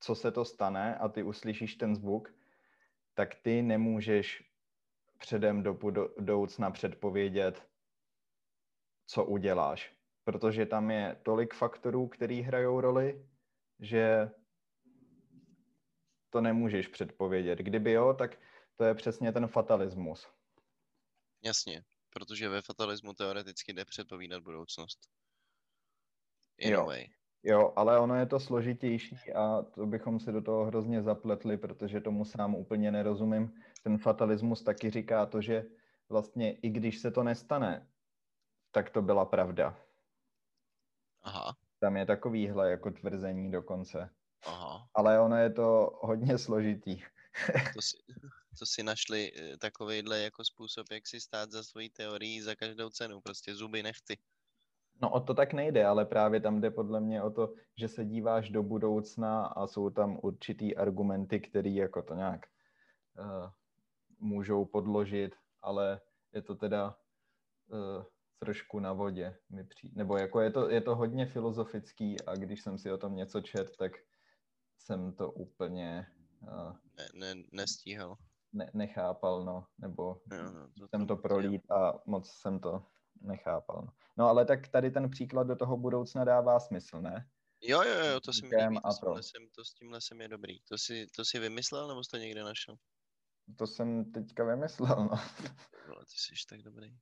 co se to stane a ty uslyšíš ten zvuk, tak ty nemůžeš předem do budoucna předpovědět, co uděláš. Protože tam je tolik faktorů, který hrajou roli, že to nemůžeš předpovědět. Kdyby jo, tak to je přesně ten fatalismus. Jasně, protože ve fatalismu teoreticky jde předpovídat budoucnost. In jo. Jo, ale ono je to složitější a to bychom si do toho hrozně zapletli, protože tomu sám úplně nerozumím. Ten fatalismus taky říká to, že vlastně i když se to nestane, tak to byla pravda. Aha. Tam je takovýhle jako tvrzení dokonce. Aha. Ale ono je to hodně složitý. to, si, to si našli eh, takovýhle jako způsob, jak si stát za svojí teorií za každou cenu. Prostě zuby nechty. No o to tak nejde, ale právě tam jde podle mě o to, že se díváš do budoucna a jsou tam určitý argumenty, které jako to nějak uh, můžou podložit, ale je to teda uh, trošku na vodě. Mi přijde. Nebo jako je to, je to hodně filozofický a když jsem si o tom něco čet, tak jsem to úplně... Uh, ne, ne, nestíhal. Ne, nechápal, no, nebo jo, no, to jsem to prolít a moc jsem to nechápal. No. no ale tak tady ten příklad do toho budoucna dává smysl, ne? Jo, jo, jo, to si líbí, to, s tímhle jsem, to s tímhle jsem je dobrý. To si, to si vymyslel, nebo jsi to někde našel? To jsem teďka vymyslel, no. Ale ty jsi tak dobrý.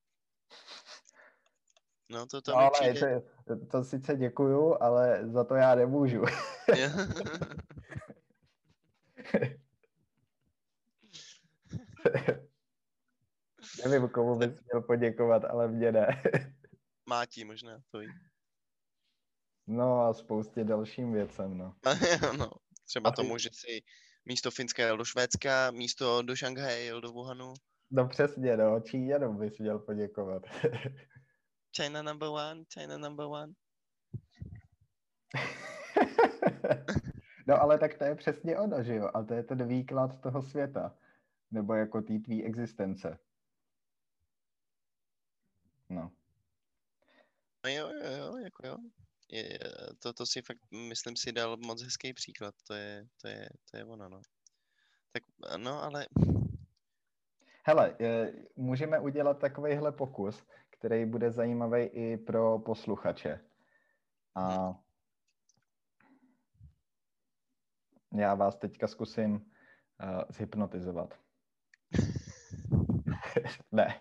No to tam no, ale přijde... to, to sice děkuju, ale za to já nemůžu. Nevím, komu bys měl poděkovat, ale mě ne. Mátí možná, to ví. No a spoustě dalším věcem, no. no, třeba a ty... tomu, že si místo Finska jel do Švédska, místo do Šanghaje jel do Wuhanu. No přesně, no, Číňanům bys měl poděkovat. China number one, China number one. no ale tak to je přesně ono, že jo? A to je ten výklad toho světa. Nebo jako té tvý existence. No. No jo, jo, jo, jako jo. Je, to, to si fakt, myslím si, dal moc hezký příklad. To je, to je, to je ono, no. Tak, no, ale... Hele, můžeme udělat takovýhle pokus, který bude zajímavý i pro posluchače. A já vás teďka zkusím uh, zhypnotizovat. ne,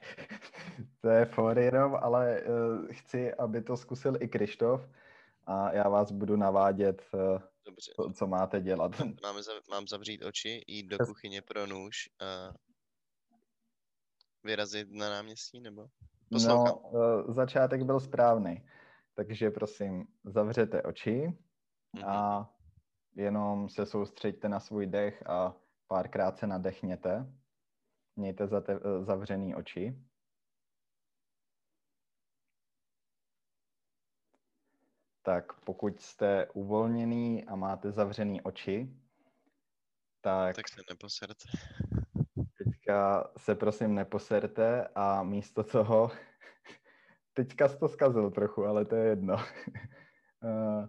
to je for jenom, ale uh, chci, aby to zkusil i Krištof a já vás budu navádět, uh, Dobře. to, co máte dělat. Máme zav- mám zavřít oči, jít do kuchyně pro nůž a vyrazit na náměstí, nebo? Poslouchám. No, uh, začátek byl správný, takže prosím, zavřete oči Mhm. a jenom se soustřeďte na svůj dech a párkrát se nadechněte. Mějte zate- eh, zavřený oči. Tak pokud jste uvolněný a máte zavřený oči, tak, Tak se neposerte. teďka se prosím neposerte a místo toho, teďka jsi to zkazil trochu, ale to je jedno. Eh,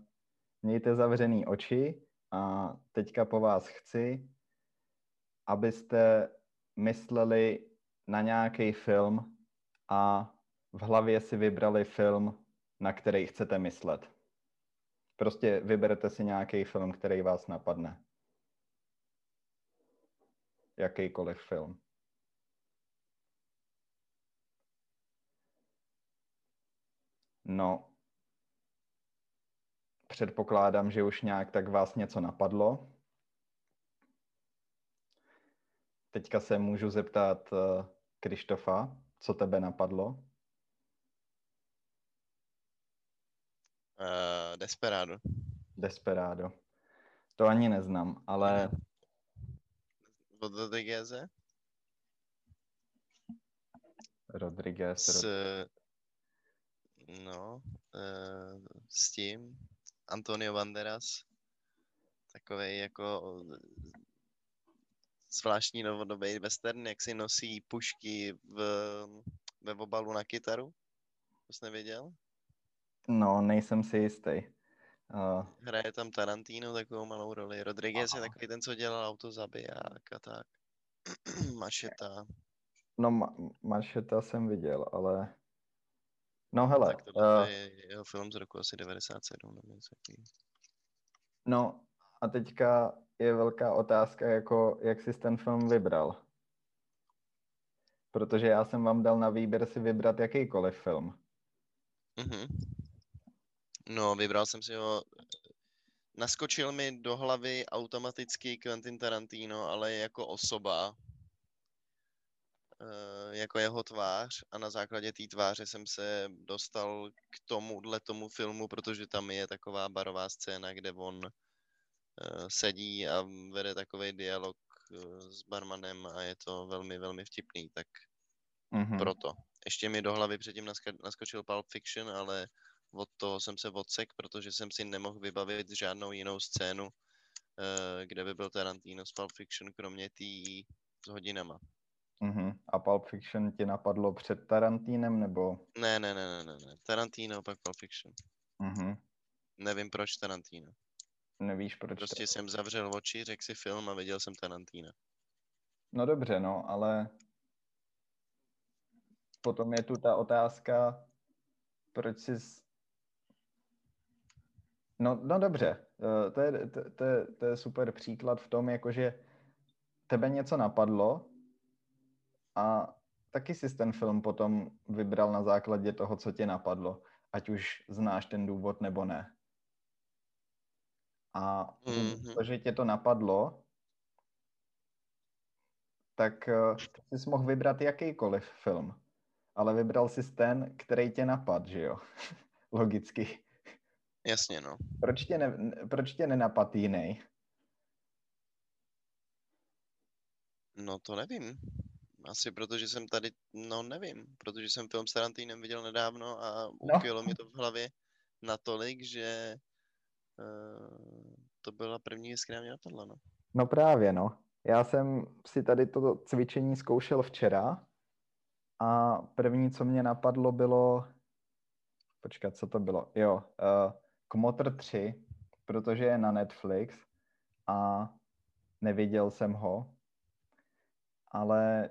Mějte zavřený oči a teďka po vás chci, abyste mysleli na nějaký film a v hlavě si vybrali film, na který chcete myslet. Prostě vyberte si nějaký film, který vás napadne. Jakýkoliv film. No, předpokládám, že už nějak tak vás něco napadlo. Teďka se můžu zeptat uh, Krištofa, co tebe napadlo? Uh, Desperado. Desperado. To ani neznám, ale Od Rodrigueze Rodriguez. s, no, uh, s tím Antonio Banderas. Takový jako eh, zvláštní novodobý western, jak si nosí pušky v, ve obalu na kytaru. To jsi nevěděl? No, nejsem si jistý. Uh, Hraje tam Tarantino takovou malou roli. Rodriguez je Aha. takový ten, co dělal auto zabiják a tak. Mašeta. no, ma- Mašeta jsem viděl, ale... No hele, Tak tohle uh, je jeho film z roku asi 97 nebo něco no a teďka je velká otázka, jako jak jsi ten film vybral. Protože já jsem vám dal na výběr si vybrat jakýkoliv film. Mhm. No, vybral jsem si ho. Naskočil mi do hlavy automaticky Quentin Tarantino, ale jako osoba, eh, jako jeho tvář a na základě té tváře jsem se dostal k tomuhle tomu filmu, protože tam je taková barová scéna, kde on sedí a vede takový dialog eh, s barmanem a je to velmi, velmi vtipný, tak Mhm. proto. Ještě mi do hlavy předtím naska- naskočil Pulp Fiction, ale od toho jsem se odsek, protože jsem si nemohl vybavit žádnou jinou scénu, eh, kde by byl Tarantino z Pulp Fiction, kromě té s hodinama. Mhm. A Pulp Fiction ti napadlo před Tarantínem, nebo? Ne, ne, ne, ne, ne, ne. Tarantino, pak Pulp Fiction. Mhm. Nevím proč Tarantino. Nevíš, proč? Prostě jsem zavřel oči, řekl si film a viděl jsem Tarantina. No dobře, no, ale potom je tu ta otázka, proč jsi... No, no dobře, eh, to je, to, to, je, to je super příklad v tom, jakože tebe něco napadlo a taky jsi ten film potom vybral na základě toho, co tě napadlo, ať už znáš ten důvod nebo ne. A Mhm. to, že tě to napadlo, tak eh, ty jsi mohl vybrat jakýkoliv film, ale vybral jsi ten, který tě napad, že jo? Logicky. Jasně, no. Proč tě, ne, proč tě nenapad jiný? No to nevím. Asi protože jsem tady, no nevím, protože jsem film s Tarantinem viděl nedávno a No. ukvělo mi to v hlavě natolik, že to byla první věc, která mě napadla, no. No právě, no. Já jsem si tady toto cvičení zkoušel včera a první, co mě napadlo, bylo... Počkat, co to bylo? Jo, uh, Kmotr 3, protože je na Netflix a neviděl jsem ho, ale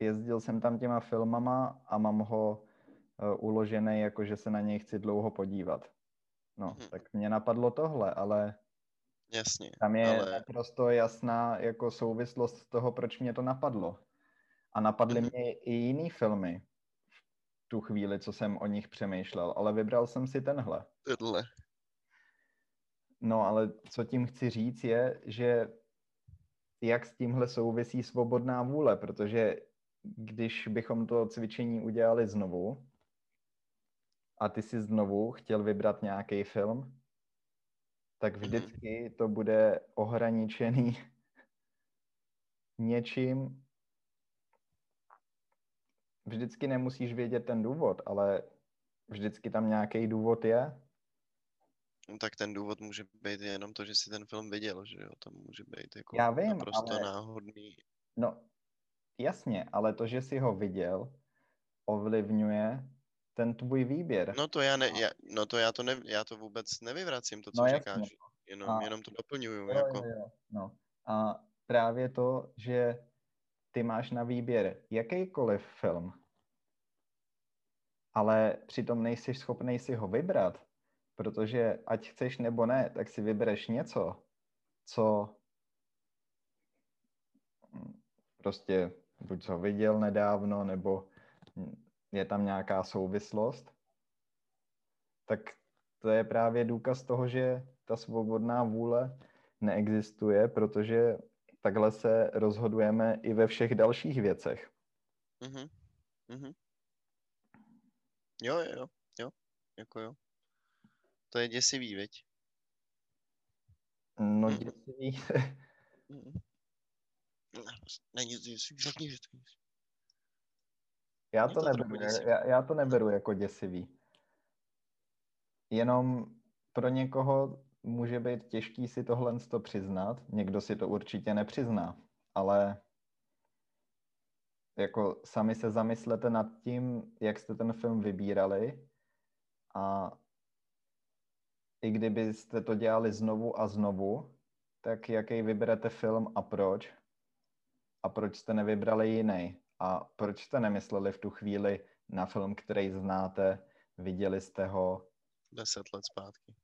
jezdil jsem tam těma filmama a mám ho uh, uložený, jako že se na něj chci dlouho podívat. No, Mhm. tak mě napadlo tohle, ale Jasně, tam je ale naprosto jasná jako souvislost toho, proč mě to napadlo. A napadly Mhm. mě i jiný filmy v tu chvíli, co jsem o nich přemýšlel, ale vybral jsem si tenhle. Tohle. No ale co tím chci říct je, že jak s tímhle souvisí svobodná vůle, protože když bychom to cvičení udělali znovu a ty si znovu chtěl vybrat nějaký film, tak Mhm. vždycky to bude ohraničený něčím. Vždycky nemusíš vědět ten důvod, ale vždycky tam nějaký důvod je. No, tak ten důvod může být jenom to, že si ten film viděl, že jo? To může být jako Já vím, naprosto ale- náhodný. No, jasně, ale to, že jsi ho viděl, ovlivňuje ten tvůj výběr. No to já, ne, já, no to já to, ne, já to vůbec nevyvracím, to, co No, jasně. říkáš. Jenom, A- jenom to doplňuju, Jo, jako. jo, jo, no. A právě to, že ty máš na výběr jakýkoliv film, ale přitom nejsi schopný si ho vybrat, protože ať chceš nebo ne, tak si vybereš něco, co mm, prostě buď ho viděl nedávno, nebo mm, je tam nějaká souvislost, tak to je právě důkaz toho, že ta svobodná vůle neexistuje, protože takhle se rozhodujeme i ve všech dalších věcech. Mhm. Mhm. Jo, jo, jo, jo, jako jo. To je děsivý, viď? No Mhm. děsivý. Mhm. Ne, Není to děsivý, řekni, že to je. Já to, to neberu, já, já to neberu jako děsivý. Jenom pro někoho může být těžký si tohle to přiznat. Někdo si to určitě nepřizná, ale jako sami se zamyslete nad tím, jak jste ten film vybírali a i kdybyste to dělali znovu a znovu, tak jaký vyberete film a proč? A proč jste nevybrali jiný? A proč jste nemysleli v tu chvíli na film, který znáte, viděli jste ho? Deset let zpátky.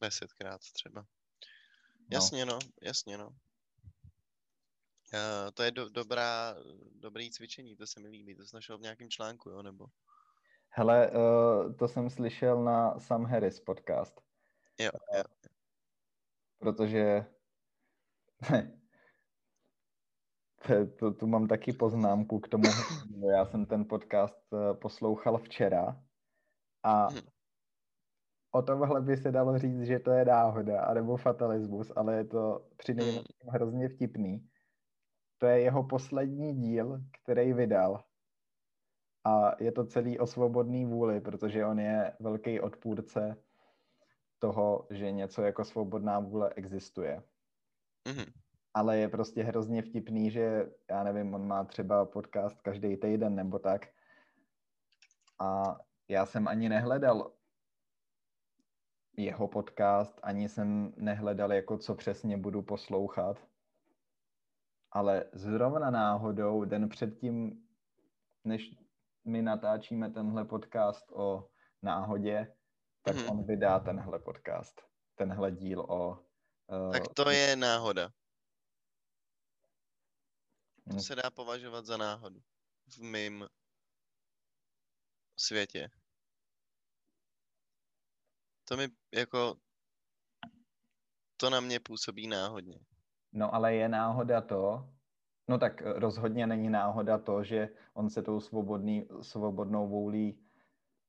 Desetkrát třeba. No, Jasně, no, jasně, no. Uh, to je do, dobrá, dobrý cvičení, to se mi líbí. To jsi našel v nějakém článku, jo, nebo? Hele, uh, to jsem slyšel na Sam Harris podcast, Jo, jo. protože to, to, tu mám taky poznámku k tomu. Já jsem ten podcast eh, poslouchal včera a Mhm. o tomhle by se dalo říct, že to je náhoda, anebo fatalismus, ale je to při Mhm. nejmenším hrozně vtipný. To je jeho poslední díl, který vydal. A je to celý o svobodný vůli, protože on je velký odpůrce toho, že něco jako svobodná vůle existuje. Mhm. Ale je prostě hrozně vtipný, že já nevím, on má třeba podcast každý týden nebo tak. A já jsem ani nehledal jeho podcast, ani jsem nehledal, jako co přesně budu poslouchat. Ale zrovna náhodou, den předtím, než my natáčíme tenhle podcast o náhodě, tak Mhm. on vydá tenhle podcast, tenhle díl o... Uh, Tak to je náhoda. To se dá považovat za náhodu. V mém světě. To mi jako... To na mě působí náhodně. No ale je náhoda to, no tak eh, rozhodně není náhoda to, že on se tou svobodný, svobodnou vůlí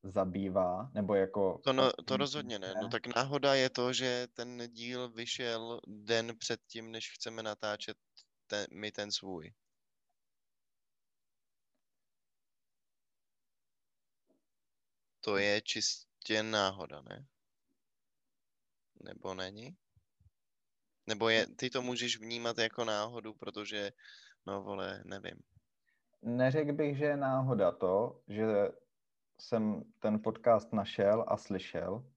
zabývá, nebo jako... To, no, to rozhodně ne. No tak náhoda je to, že ten díl vyšel den před tím, než chceme natáčet ten, my ten svůj. To je čistě náhoda, ne? Nebo není? Nebo je, ty to můžeš vnímat jako náhodu, protože, no vole, nevím. Neřekl bych, že je náhoda to, že jsem ten podcast našel a slyšel,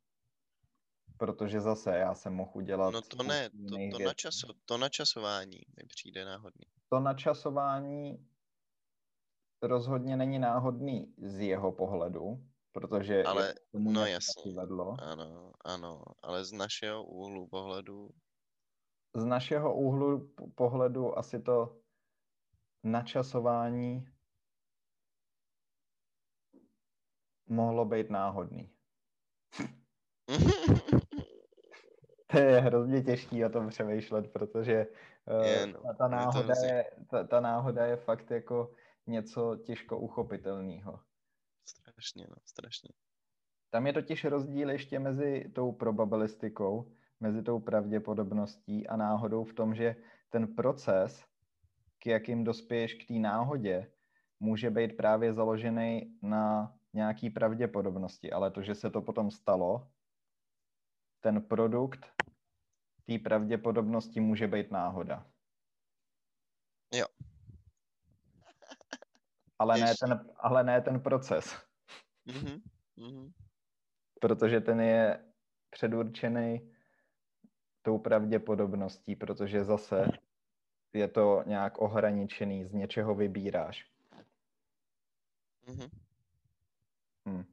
protože zase já jsem mohl udělat... No to ne, to, to, načaso, to načasování mi přijde náhodný. to načasování rozhodně není náhodný z jeho pohledu, protože Ale, tomu no jasně. vedlo. Ano, ano, ale z našeho úhlu pohledu, Z našeho úhlu pohledu asi to načasování mohlo být náhodný. To je hrozně těžký o tom přemýšlet, protože uh, Je, no, ta, ta, náhoda je, ta, ta náhoda je fakt jako něco těžko uchopitelného. Strašně, no, strašně. Tam je totiž rozdíl ještě mezi tou probabilistikou, mezi tou pravděpodobností a náhodou v tom, že ten proces, k jakým dospěješ k té náhodě, může být právě založený na nějaký pravděpodobnosti, ale to, že se to potom stalo, ten produkt té pravděpodobnosti může být náhoda. Jo. Ale ne, ten, ale ne ten proces, Mhm, mhm. protože ten je předurčený tou pravděpodobností, protože zase je to nějak ohraničený, z něčeho vybíráš. Mhm. Hm.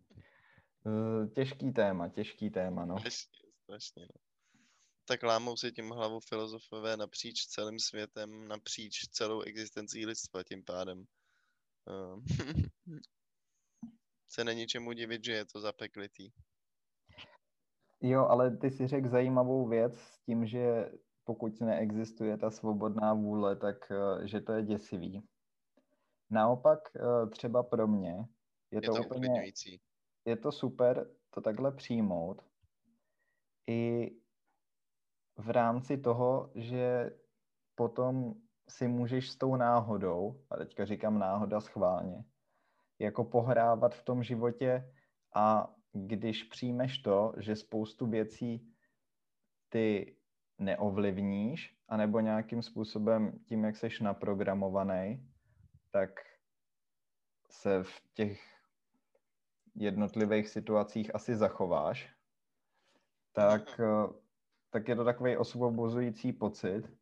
Těžký téma, těžký téma, no. Strašně, strašně, no. Tak lámou si tím hlavu filozofové napříč celým světem, napříč celou existencí lidstva tím pádem. Se není čemu divit, že je to zapeklitý. Jo, ale ty si řekl zajímavou věc s tím, že pokud neexistuje ta svobodná vůle, tak eh, že to je děsivý. Naopak eh, třeba pro mě je, Je to, to úplně, uklidňující. je to super to takhle přijmout i v rámci toho, že potom si můžeš s tou náhodou, a teďka říkám náhoda schválně, jako pohrávat v tom životě a když přijmeš to, že spoustu věcí ty neovlivníš, anebo nějakým způsobem tím, jak seš naprogramovaný, tak se v těch jednotlivých situacích asi zachováš, tak, eh, tak je to takový osvobozující pocit.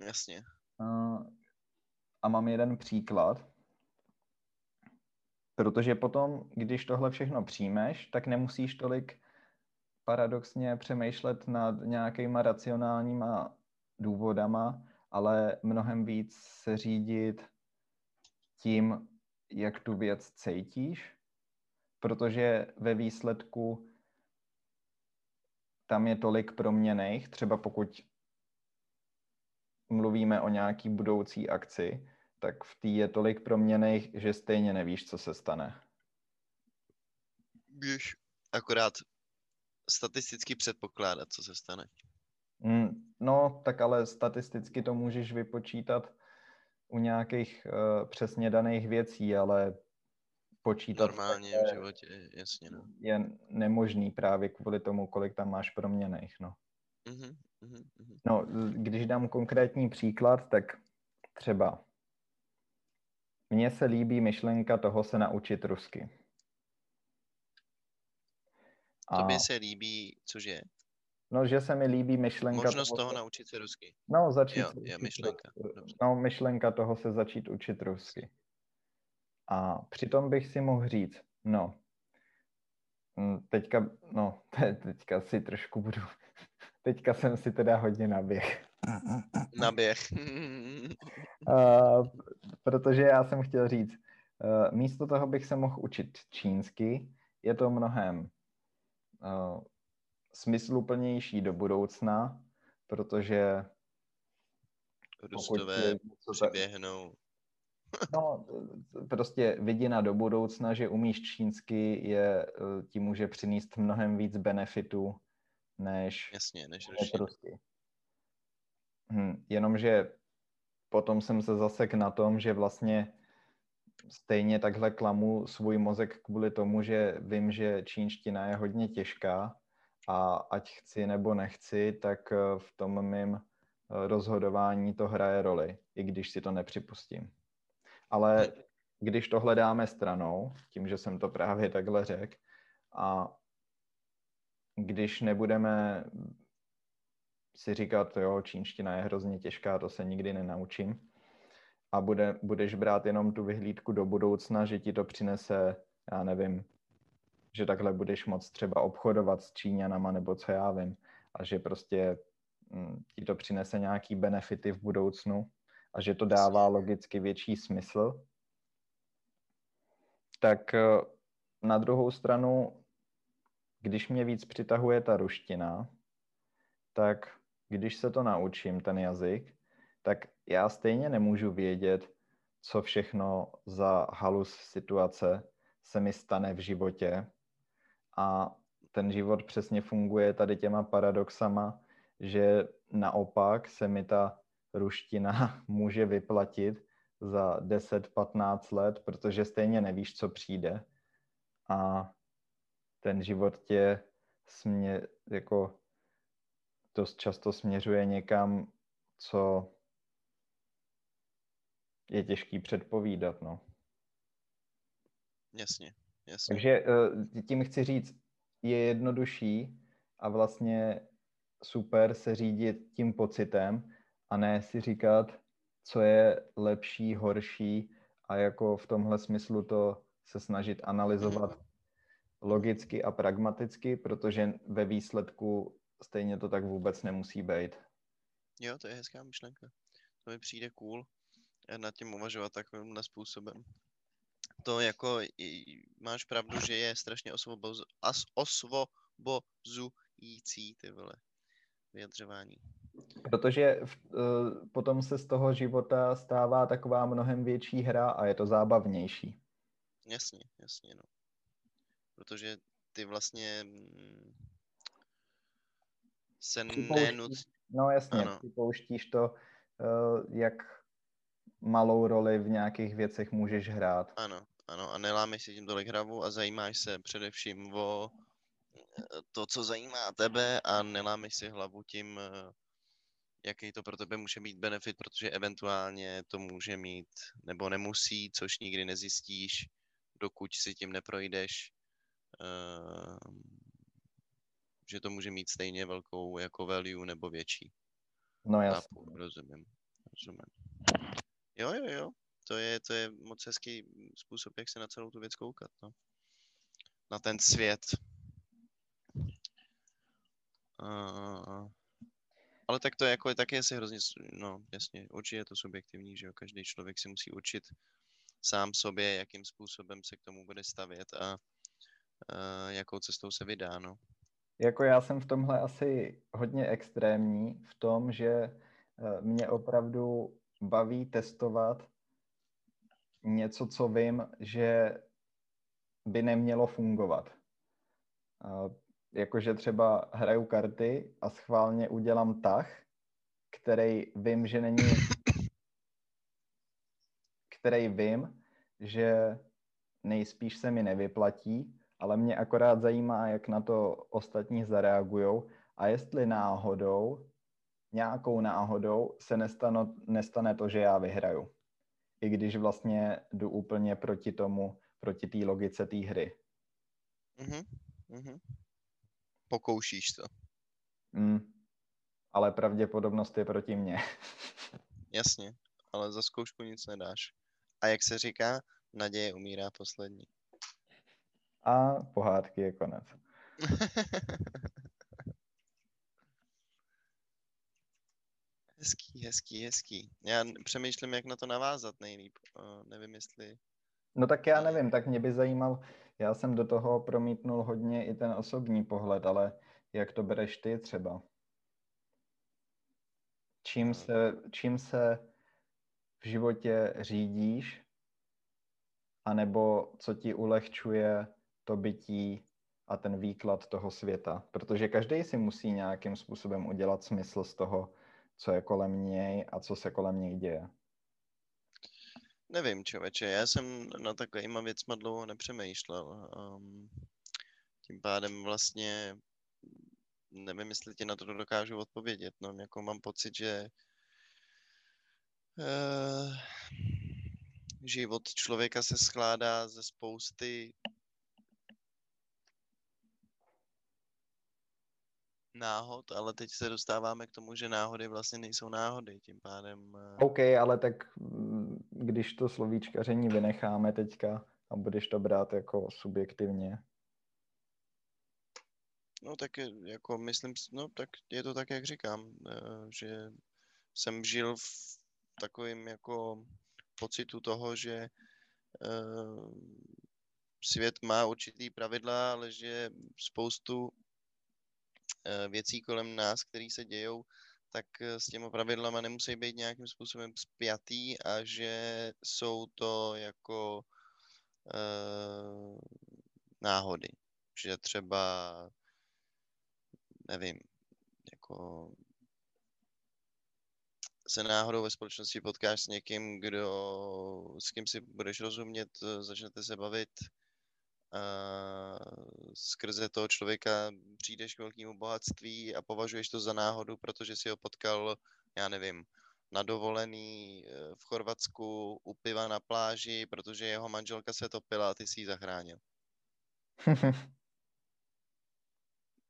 Jasně. Eh, A mám jeden příklad, protože potom, když tohle všechno přijmeš, tak nemusíš tolik paradoxně přemýšlet nad nějakýma racionálníma důvodama, ale mnohem víc se řídit tím, jak tu věc cítíš, protože ve výsledku tam je tolik proměnejch, třeba pokud mluvíme o nějaký budoucí akci, tak v té je tolik proměnejch, že stejně nevíš, co se stane. Běž. Akorát statisticky předpokládat, co se stane. Mm, No, tak ale statisticky to můžeš vypočítat u nějakých uh, přesně daných věcí, ale počítat Normálně je, v životě, jasně, no. je nemožný právě kvůli tomu, kolik tam máš proměnejch, no. Mhm, mhm, mhm. No, když dám konkrétní příklad, tak třeba mně se líbí myšlenka toho se naučit rusky. Tobě se líbí, cože? No, že se mi líbí myšlenka Možnost toho, toho se- naučit se rusky. No, začít Jo, je myšlenka, rus- dobře. No, myšlenka toho se začít učit rusky. A přitom bych si mohl říct, no, mm, teďka, no, te- teďka si trošku budu, teďka jsem si teda hodně naběh. Naběh. Uh, protože já jsem chtěl říct, uh, místo toho bych se mohl učit čínsky, je to mnohem uh, smysluplnější do budoucna, protože Rusové přiběhnou. No, prostě vidina do budoucna, že umíš čínsky, je, eh, ti může přinést mnohem víc benefitů, než Jasně, než než rusky. Hm, jenomže potom jsem se zasek na tom, že vlastně stejně takhle klamu svůj mozek kvůli tomu, že vím, že čínština je hodně těžká a ať chci nebo nechci, tak eh, v tom mým eh, rozhodování to hraje roli, i když si to nepřipustím. Ale když to hledáme stranou, tím, že jsem to právě takhle řekl, a když nebudeme si říkat, jo, čínština je hrozně těžká, to se nikdy nenaučím, a bude, budeš brát jenom tu vyhlídku do budoucna, že ti to přinese, já nevím, že takhle budeš moc třeba obchodovat s Číňanama, nebo co já vím, a že prostě mm, ti to přinese nějaký benefity v budoucnu a že to dává logicky větší smysl, tak eh, na druhou stranu, když mě víc přitahuje ta ruština, tak když se to naučím, ten jazyk, tak já stejně nemůžu vědět, co všechno za halus situace se mi stane v životě. A ten život přesně funguje tady těma paradoxama, že naopak se mi ta ruština může vyplatit za 10-15 let, protože stejně nevíš, co přijde. A ten život tě smě, jako dost často směřuje někam, co je těžký předpovídat, no. Jasně, jasně. Takže eh, tím chci říct, je jednodušší a vlastně super se řídit tím pocitem a ne si říkat, co je lepší, horší a jako v tomhle smyslu to se snažit analyzovat mm. logicky a pragmaticky, protože ve výsledku stejně to tak vůbec nemusí být. Jo, to je hezká myšlenka. To mi přijde cool eh, nad tím uvažovat takovým způsobem. To jako máš pravdu, že je strašně osvoboz, as, osvobozující ty vole vyjadřování. Protože v, uh, potom se z toho života stává taková mnohem větší hra a je to zábavnější. Jasně, jasně, no. Protože ty vlastně mm, se nenuc... No jasně, ano. pouštíš to, uh, jak malou roli v nějakých věcech můžeš hrát. Ano, ano, a nelámeš si tím tolik hravu a zajímáš se především o eh, to, co zajímá tebe a nelámeš si hlavu tím, eh, jaký to pro tebe může mít benefit, protože eventuálně to může mít nebo nemusí, což nikdy nezjistíš, dokud si tím neprojdeš. Uh, že to může mít stejně velkou jako value nebo větší. No jasně. Rozumím, rozumím. Jo, jo, jo. To je, to je moc hezký způsob, jak se na celou tu věc koukat, no. Na ten svět. Uh, ale tak to je jako, taky asi hrozně, no jasně, určitě je to subjektivní, že jo, každý člověk si musí učit sám sobě, jakým způsobem se k tomu bude stavět a uh, jakou cestou se vydá, no. Jako já jsem v tomhle asi hodně extrémní v tom, že eh, mě opravdu baví testovat něco, co vím, že by nemělo fungovat. Jakože třeba hraju karty a schválně udělám tah, který vím, že není který vím, že nejspíš se mi nevyplatí ale mě akorát zajímá, jak na to ostatní zareagují a jestli náhodou, nějakou náhodou se nestano, nestane to, že já vyhraju. I když vlastně jdu úplně proti tomu, proti té logice té hry. Mm-hmm. Mm-hmm. Pokoušíš to. Mm. Ale pravděpodobnost je proti mně. Jasně, ale za zkoušku nic nedáš. A jak se říká, naděje umírá poslední a pohádky je konec. hezký, hezký, hezký. Já přemýšlím, jak na to navázat nejlíp. Uh, nevím, jestli... No tak já nevím, tak mě by zajímal, já jsem do toho promítnul hodně i ten osobní pohled, ale jak to bereš ty třeba? Čím se, čím se v životě řídíš, anebo co ti ulehčuje to bytí a ten výklad toho světa. Protože každý si musí nějakým způsobem udělat smysl z toho, co je kolem něj a co se kolem něj děje. Nevím, člověče, já jsem na takovýma věcma dlouho nepřemýšlel. Um, tím pádem vlastně nevím, jestli ti na to dokážu odpovědět. No, jako mám pocit, že uh, život člověka se skládá ze spousty náhod, ale teď se dostáváme k tomu, že náhody vlastně nejsou náhody, tím pádem... Eh, OK, ale tak mm, když to slovíčkaření vynecháme teďka a budeš to brát jako subjektivně. No tak jako myslím, no tak je to tak, jak říkám, eh, že jsem žil v, takovým jako pocitu toho, že uh, svět má určitý pravidla, ale že spoustu věcí kolem nás, které se dějou, tak s těma pravidlama nemusí být nějakým způsobem spjatý a že jsou to jako uh, náhody. Že třeba, nevím, jako se náhodou ve společnosti potkáš s někým, kdo, s kým si budeš rozumět, začnete se bavit a skrze toho člověka přijdeš k velkému bohatství a považuješ to za náhodu, protože si ho potkal, já nevím, na dovolený eh, v Chorvatsku u piva na pláži, protože jeho manželka se topila a ty si ji zachránil.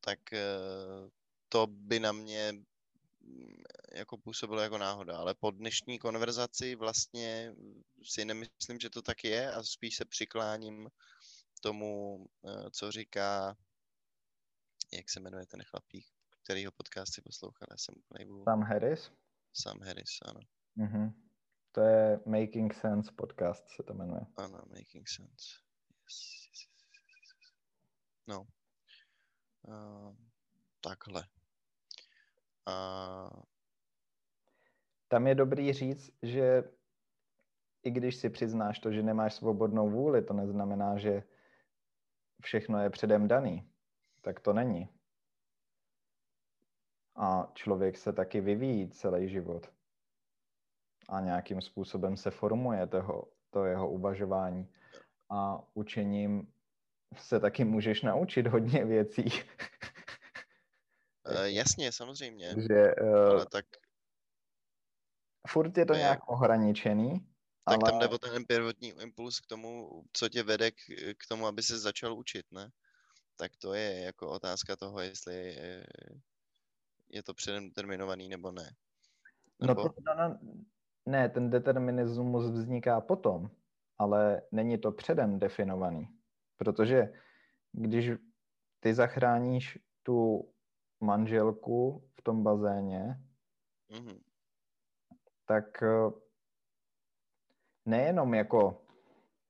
tak eh, to by na mě mm, jako působilo jako náhoda, ale po dnešní konverzaci vlastně si nemyslím, že to tak je a spíš se přikláním tomu, eh, co říká, jak se jmenuje ten chlapík, kterýho podcast si poslouchal, já jsem úplně. Sam Harris? Sam Harris, ano. Mm-hmm. To je Making Sense podcast, se to jmenuje. Ano, Making Sense. Yes. No. Uh, takhle. Uh... Tam je dobrý říct, že i když si přiznáš to, že nemáš svobodnou vůli, to neznamená, že všechno je předem daný. Tak to není. A člověk se taky vyvíjí celý život. A nějakým způsobem se formuje toho, to jeho uvažování. A učením se taky můžeš naučit hodně věcí. Uh, jasně, samozřejmě. Že, uh, Ale tak... Furt je to, nějak ohraničený, tak ale... tam jde o ten prvotní impuls k tomu, co tě vede k, k tomu, aby se začal učit, ne? Tak to je jako otázka toho, jestli je, je to předem determinovaný nebo ne. No nebo... No, to, no, no, ne, ten determinismus vzniká potom, ale není to předem definovaný. Protože když ty zachráníš tu manželku v tom bazéně, mm-hmm. tak eh, nejenom jako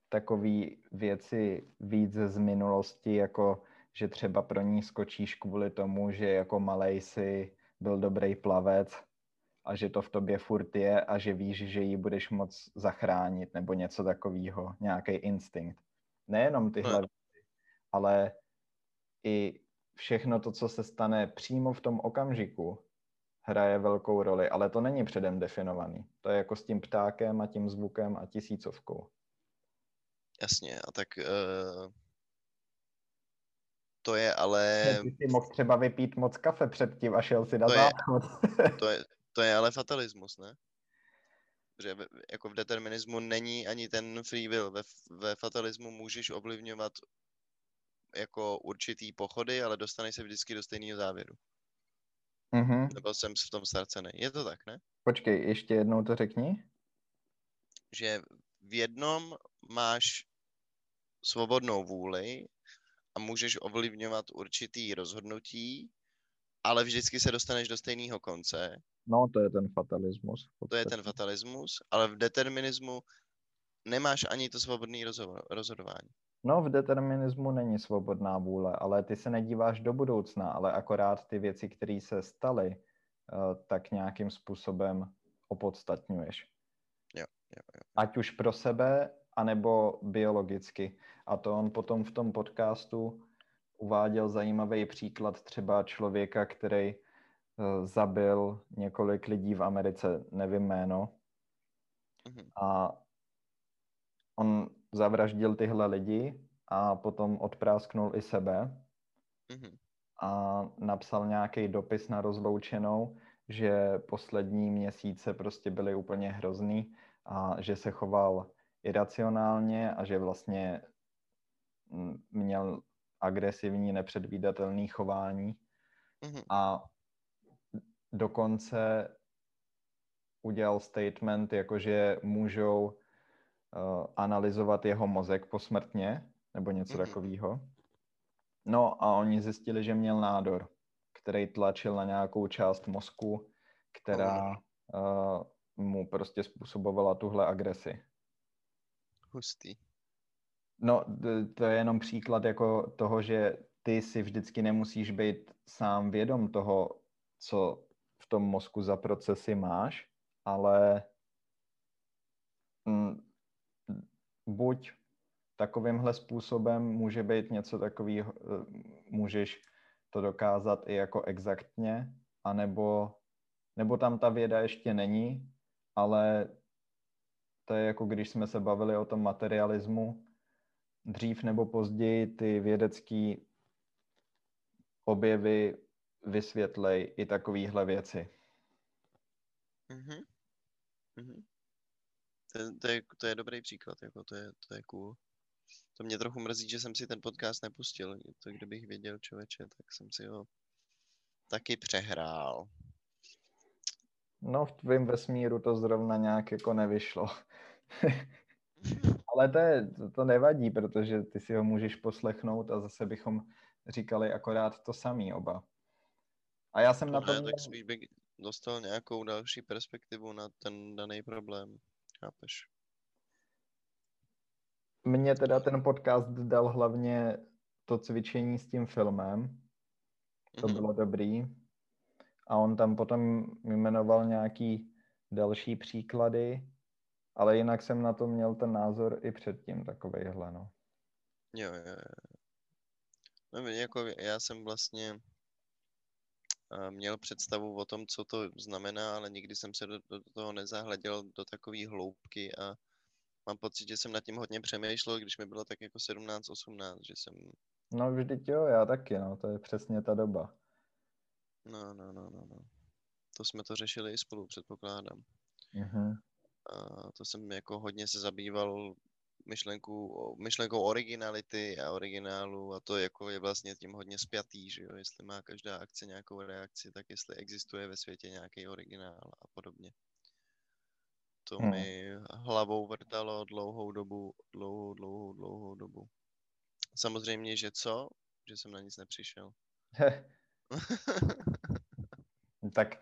takové věci víc z minulosti, jako že třeba pro ní skočíš kvůli tomu, že jako malej si byl dobrý plavec a že to v tobě furt je a že víš, že ji budeš moc zachránit nebo něco takového, nějaký instinkt. Nejenom tyhle věci, ale i všechno to, co se stane přímo v tom okamžiku, hraje velkou roli, ale to není předem definovaný. To je jako s tím ptákem a tím zvukem a tisícovkou. Jasně, a tak uh, to je ale... Ty jsi mohl třeba vypít moc kafe předtím a šel si na to záchod. Je, to, je, to je ale fatalismus, ne? Že jako v determinismu není ani ten free will. Ve, ve fatalismu můžeš ovlivňovat jako určitý pochody, ale dostaneš se vždycky do stejného závěru. Mm-hmm. Nebo jsem v tom ztracený. Je to tak, ne? Počkej, ještě jednou to řekni. Že v jednom máš svobodnou vůli a můžeš ovlivňovat určitý rozhodnutí, ale vždycky se dostaneš do stejného konce. No, to je ten fatalismus. To je ten fatalismus, ale v determinismu nemáš ani to svobodné rozhodování. No, v determinismu není svobodná vůle, ale ty se nedíváš do budoucna, ale akorát ty věci, které se staly, eh, tak nějakým způsobem opodstatňuješ. Jo, jo, jo. Ať už pro sebe, anebo biologicky. A to on potom v tom podcastu uváděl zajímavý příklad třeba člověka, který eh, zabil několik lidí v Americe, nevím jméno. Mm-hmm. A on zavraždil tyhle lidi a potom odprásknul i sebe mm-hmm. a napsal nějaký dopis na rozloučenou, že poslední měsíce prostě byly úplně hrozný a že se choval iracionálně a že vlastně měl agresivní, nepředvídatelný chování mm-hmm. a dokonce udělal statement, jakože můžou analyzovat jeho mozek posmrtně, nebo něco mm-hmm. takového. No a oni zjistili, že měl nádor, který tlačil na nějakou část mozku, která uh, mu prostě způsobovala tuhle agresi. Hustý. No, to je jenom příklad jako toho, že ty si vždycky nemusíš být sám vědom toho, co v tom mozku za procesy máš, ale mm, buď takovýmhle způsobem může být něco takového, eh, můžeš to dokázat i jako exaktně, anebo nebo tam ta věda ještě není, ale to je jako když jsme se bavili o tom materialismu, dřív nebo později ty vědecké objevy vysvětlej i takovéhle věci. Mm-hmm. Mm-hmm. To, to, je, to je dobrý příklad, jako to je, to je cool. To mě trochu mrzí, že jsem si ten podcast nepustil. To kdybych věděl člověče, tak jsem si ho taky přehrál. No v tvém vesmíru to zrovna nějak jako nevyšlo. Ale to, je, to, to nevadí, protože ty si ho můžeš poslechnout a zase bychom říkali akorát to samý oba. A já jsem to na to to ne, tak spíš bych dostal nějakou další perspektivu na ten daný problém. Chápeš? Mně teda ten podcast dal hlavně to cvičení s tím filmem. To Mhm. bylo dobrý. A on tam potom jmenoval nějaký další příklady, ale jinak jsem na to měl ten názor i předtím takovejhle, no. Jo, jo, jo. No, jako já jsem vlastně měl představu o tom, co to znamená, ale nikdy jsem se do, do toho nezahleděl do takové hloubky a mám pocit, že jsem nad tím hodně přemýšlel, když mi bylo tak jako 17-18, že jsem, No vždyť jo, já taky, no, to je přesně ta doba. no, no, no, no, no. To jsme to řešili i spolu, předpokládám. Mhm. A to jsem jako hodně se zabýval myšlenkou, myšlenkou originality a originálu a to jako je vlastně tím hodně spjatý, že jo, jestli má každá akce nějakou reakci, tak jestli existuje ve světě nějaký originál a podobně. To Hmm. mi hlavou vrtalo dlouhou dobu, dlouhou, dlouhou, dlouhou dobu. Samozřejmě, že co? Že jsem na nic nepřišel. tak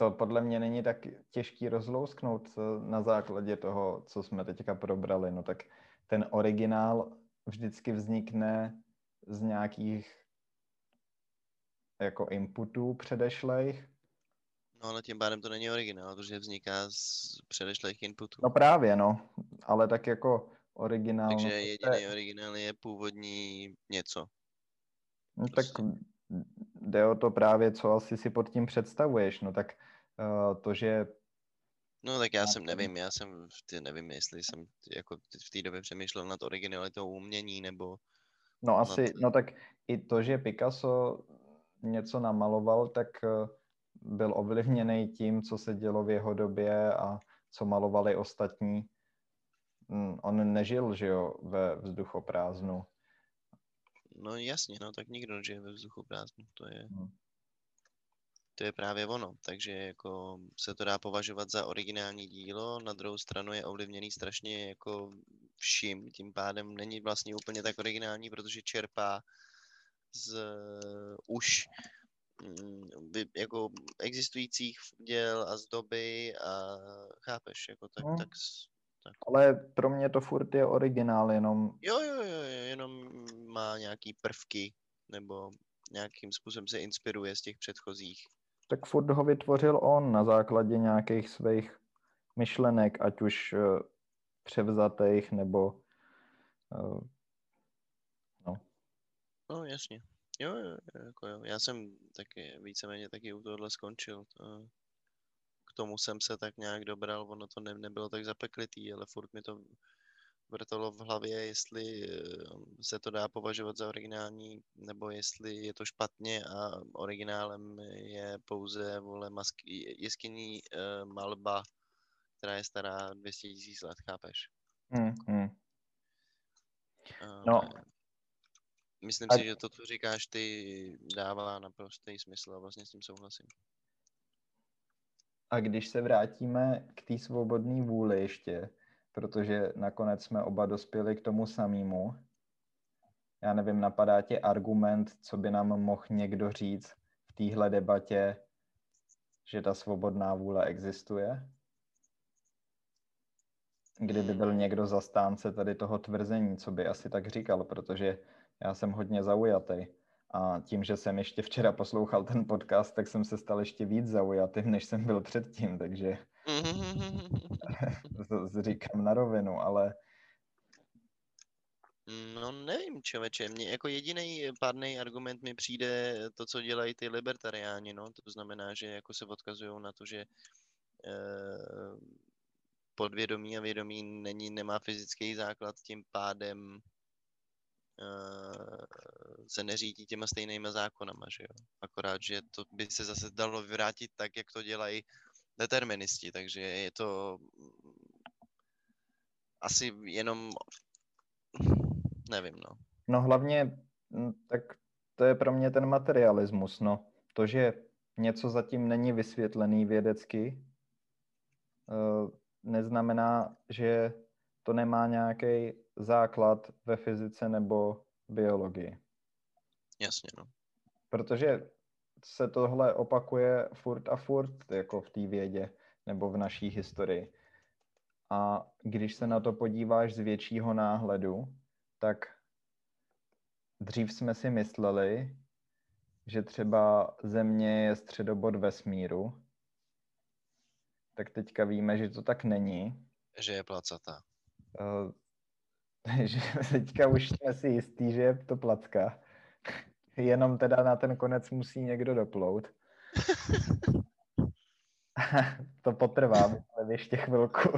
to podle mě není tak těžký rozlousknout na základě toho, co jsme teďka probrali. No tak ten originál vždycky vznikne z nějakých jako inputů předešlejch. No ale tím pádem to není originál, protože vzniká z předešlých inputů. No právě, no. Ale tak jako originál... Takže no, jediný je- originál je původní něco. No tak jde o to právě, co asi si pod tím představuješ. No tak to, že No tak já No, jsem nevím, já jsem, v ty, nevím, jestli jsem jako v té době přemýšlel nad originalitou umění, nebo No No asi, to- no tak i to, že Picasso něco namaloval, tak eh, byl ovlivněný tím, co se dělo v jeho době a co malovali ostatní. Mm, On nežil, že jo, ve vzduchoprázdnu. no jasně, no tak nikdo nežije ve vzduchu prázdnu, to je, Hmm. To je právě ono, takže jako se to dá považovat za originální dílo, na druhou stranu je ovlivněný strašně jako vším, tím pádem není vlastně úplně tak originální, protože čerpá z eh, už mm, jako existujících děl a z doby a chápeš, jako tak, No. tak, tak Ale pro mě to furt je originál, jenom Jo, jo, jo, jo, jenom má nějaký prvky, nebo nějakým způsobem se inspiruje z těch předchozích. Tak furt ho vytvořil on na základě nějakých svých myšlenek, ať už eh, převzatých nebo eh, No, jasně. Jo, jo, jo, jako jo. Já jsem taky víceméně taky u tohohle skončil. To, k tomu jsem se tak nějak dobral, ono to ne, nebylo tak zapeklitý, ale furt mi to vrtalo v hlavě, jestli eh, se to dá považovat za originální, nebo jestli je to špatně a originálem je pouze vole mask, jeskyní uh, malba, která je stará 200 tisíc let, chápeš? hm. Uh, No. Myslím A- si, že to, co říkáš ty, dává naprostý smysl a vlastně s tím souhlasím. A když se vrátíme k té svobodné vůli ještě, protože nakonec jsme oba dospěli k tomu samému, já nevím, napadá tě argument, co by nám mohl někdo říct v téhle debatě, že ta svobodná vůle existuje? Kdyby byl někdo zastánce tady toho tvrzení, co by asi tak říkal, protože já jsem hodně zaujatý. A tím, že jsem ještě včera poslouchal ten podcast, tak jsem se stal ještě víc zaujatým, než jsem byl předtím, takže říkám na rovinu, ale... No nevím, člověče, mně jako jediný pádný argument mi přijde to, co dělají ty libertariáni, no, to znamená, že jako se odkazují na to, že eh, podvědomí a vědomí není, nemá fyzický základ, tím pádem uh, se neřídí těma stejnýma zákonama, že jo. Akorát, že to by se zase dalo vyvrátit tak, jak to dělají deterministi, takže je to asi jenom nevím, no. No hlavně, tak to je pro mě ten materialismus, no. To, že něco zatím není vysvětlený vědecky, uh, neznamená, že to nemá nějaký základ ve fyzice nebo biologii. Jasně, no. Protože se tohle opakuje furt a furt, jako v té vědě nebo v naší historii. A když se na to podíváš z většího náhledu, tak dřív jsme si mysleli, že třeba Země je středobod vesmíru, tak teďka víme, že to tak není. Že je placatá. Uh, že teďka už jsme si jistí, že je to placka. Jenom teda na ten konec musí někdo doplout. to potrvá, myslím, ještě chvilku.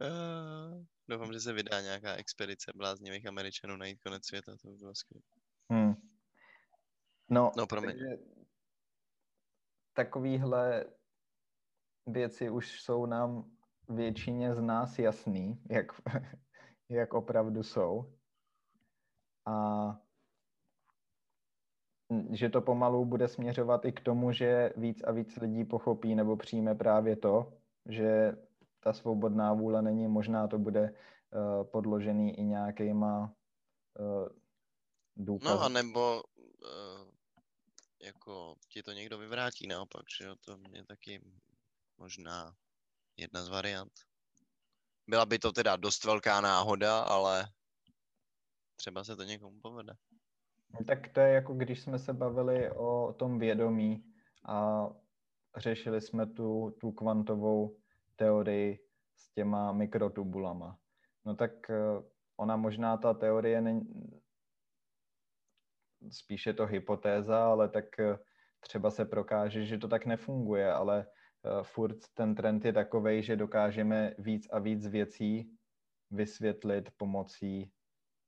Uh, doufám, že se vydá nějaká expedice bláznivých Američanů najít konec světa, to by bylo skvělé. Hmm. No, no promiň. takovýhle věci už jsou nám většině z nás jasný, jak, jak opravdu jsou. A že to pomalu bude směřovat i k tomu, že víc a víc lidí pochopí nebo přijme právě to, že ta svobodná vůle není možná, to bude uh, podložený i nějakýma uh, důkazy. No a nebo uh, jako ti to někdo vyvrátí naopak, že jo, to mě taky možná jedna z variant. Byla by to teda dost velká náhoda, ale třeba se to někomu povede. Tak to je jako když jsme se bavili o tom vědomí a řešili jsme tu, tu kvantovou teorii s těma mikrotubulama. No tak eh, ona možná ta teorie není, spíše to hypotéza, ale tak eh, třeba se prokáže, že to tak nefunguje, ale uh, furt ten trend je takový, že dokážeme víc a víc věcí vysvětlit pomocí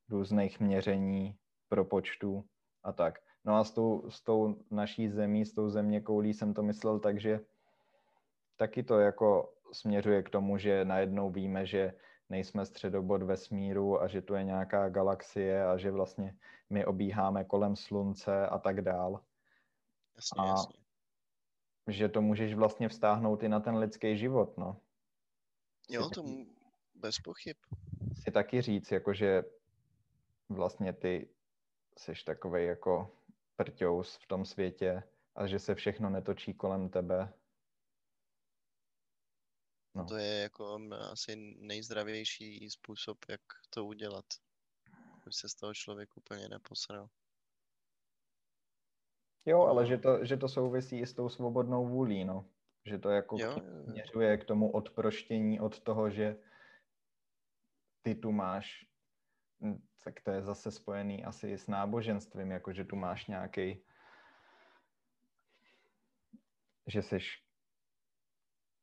různých měření, propočtů a tak. No a s tou, s tou naší zemí, s tou země koulí jsem to myslel tak, že taky to jako směřuje k tomu, že najednou víme, že nejsme středobod vesmíru a že tu je nějaká galaxie a že vlastně my obíháme kolem slunce a tak dál. Jasně, a jasně že to můžeš vlastně vztáhnout i na ten lidský život, no. Jo, to bez pochyb. Si taky říct, jakože vlastně ty jsi takový jako prťous v tom světě a že se všechno netočí kolem tebe. No. To je jako asi nejzdravější způsob, jak to udělat. Už se z toho člověk úplně neposral. Jo, ale že to, že to souvisí i s tou svobodnou vůlí, no. Že to jako jo, směřuje k tomu odproštění od toho, že ty tu máš, tak to je zase spojený asi s náboženstvím, jako že tu máš nějaký, že jsi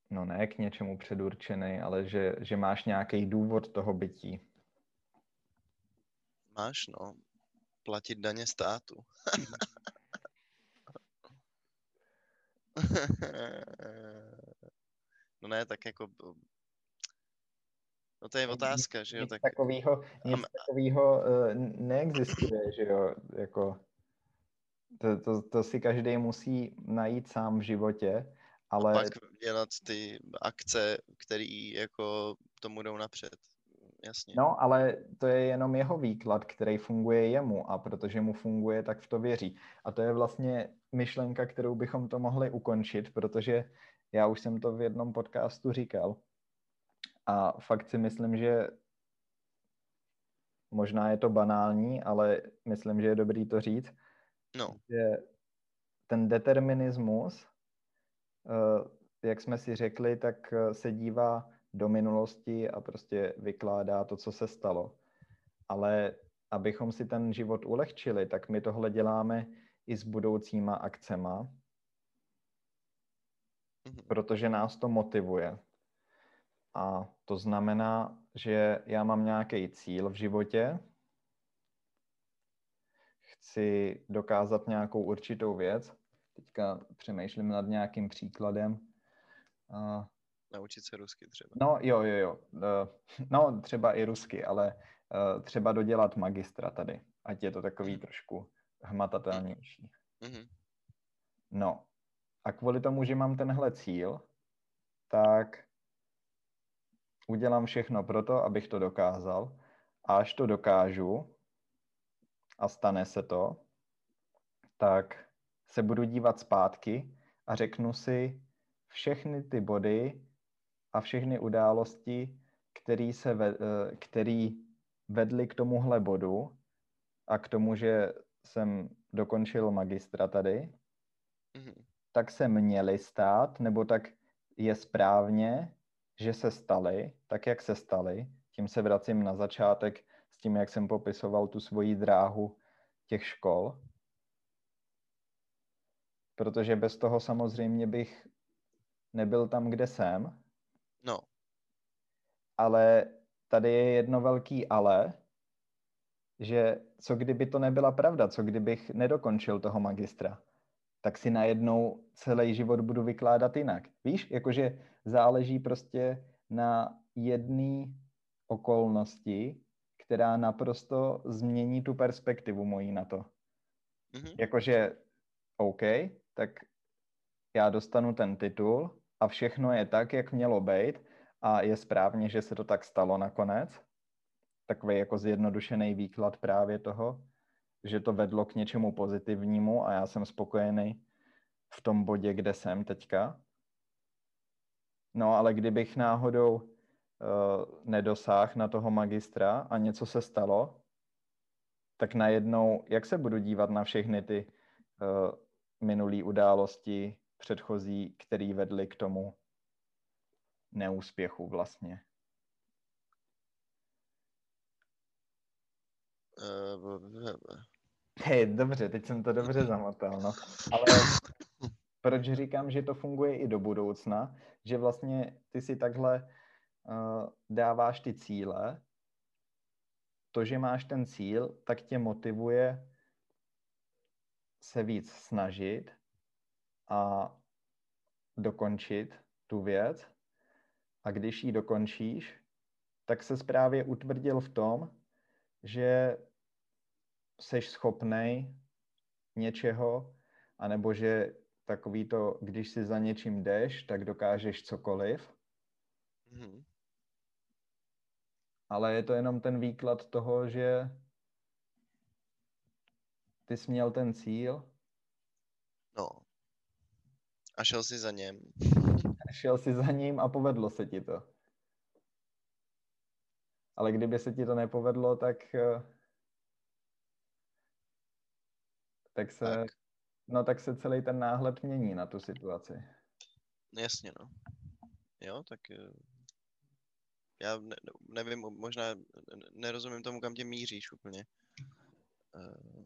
no ne k něčemu předurčený, ale že, že máš nějaký důvod toho bytí. Máš, no. Platit daně státu. no ne, tak jako... No to je otázka, že jo? Nic tak... takového, nic takového uh, neexistuje, že jo? Jako, to, to, to si každý musí najít sám v životě, ale... A pak dělat ty akce, které jako tomu jdou napřed. jasně. No, ale to je jenom jeho výklad, který funguje jemu a protože mu funguje, tak v to věří. A to je vlastně myšlenka, kterou bychom to mohli ukončit, protože já už jsem to v jednom podcastu říkal. A fakt si myslím, že možná je to banální, ale myslím, že je dobrý to říct, No, že ten determinismus, eh, jak jsme si řekli, tak eh, se dívá do minulosti a prostě vykládá to, co se stalo. Ale abychom si ten život ulehčili, tak my tohle děláme i s budoucíma akcema, mhm. protože nás to motivuje. A to znamená, že já mám nějaký cíl v životě, chci dokázat nějakou určitou věc. Teďka přemýšlím nad nějakým příkladem. Uh, naučit se rusky třeba. no jo, jo, jo. Uh, no třeba i rusky, ale uh, třeba dodělat magistra tady, ať je to takový Mhm. trošku hmatatelnější. Mhm. No a kvůli tomu, že mám tenhle cíl, tak udělám všechno pro to, abych to dokázal. A až to dokážu a stane se to, tak se budu dívat zpátky a řeknu si všechny ty body a všechny události, který, se ve, eh, který vedly k tomuhle bodu a k tomu, že jsem dokončil magistra tady, Mhm. tak se měly stát, nebo tak je správně, že se staly, tak jak se staly. Tím se vracím na začátek s tím, jak jsem popisoval tu svoji dráhu těch škol. Protože bez toho samozřejmě bych nebyl tam, kde jsem, No, ale tady je jedno velký ale, že co kdyby to nebyla pravda, co kdybych nedokončil toho magistra, tak si najednou celý život budu vykládat jinak. Víš, jakože záleží prostě na jedné okolnosti, která naprosto změní tu perspektivu mojí na to. mhm. Jakože OK, tak já dostanu ten titul a všechno je tak, jak mělo být a je správně, že se to tak stalo nakonec. Takový jako zjednodušený výklad právě toho, že to vedlo k něčemu pozitivnímu a já jsem spokojený v tom bodě, kde jsem teďka. No ale kdybych náhodou uh, nedosáhl na toho magistra a něco se stalo, tak najednou, jak se budu dívat na všechny ty uh, minulé události předchozí, které vedly k tomu neúspěchu vlastně. Eh, b- Hej, dobře, teď jsem to dobře zamotal, no. Ale proč říkám, že to funguje i do budoucna, že vlastně ty si takhle uh, dáváš ty cíle, to, že máš ten cíl, tak tě motivuje se víc snažit a dokončit tu věc. A když ji dokončíš, tak se právě utvrdil v tom, že seš schopnej něčeho, anebo že takový to, když si za něčím jdeš, tak dokážeš cokoliv, mhm. ale je to jenom ten výklad toho, že ty jsi měl ten cíl, No. A šel si za něm. šel si za ním a povedlo se ti to. Ale kdyby se ti to nepovedlo, tak eh, tak se, Tak. no tak se celý ten náhled mění na tu situaci. Jasně, no. Jo, tak eh, já ne, nevím, možná nerozumím tomu, kam tě míříš úplně. Eh,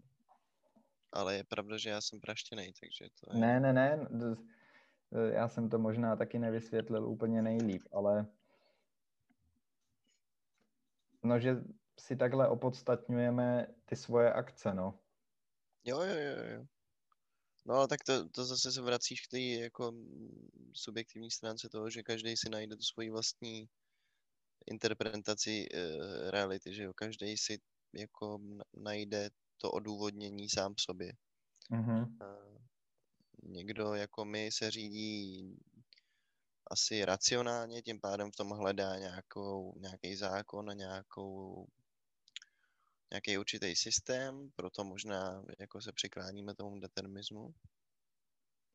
Ale je pravda, že já jsem praštěnej, takže to je... Ne, ne, ne, eh, já jsem to možná taky nevysvětlil úplně nejlíp, ale no, že si takhle opodstatňujeme ty svoje akce, no. Jo, jo, jo, jo. No ale tak to, to zase se vracíš k té jako subjektivní stránce toho, že každý si najde tu svoji vlastní interpretaci uh, reality, že jo, každý si jako na- najde to odůvodnění sám sobě. Mhm. A někdo jako my se řídí asi racionálně, tím pádem v tom hledá nějakou, nějaký zákon a nějakou nějaký určitý systém, proto možná jako se přikláníme tomu determinismu,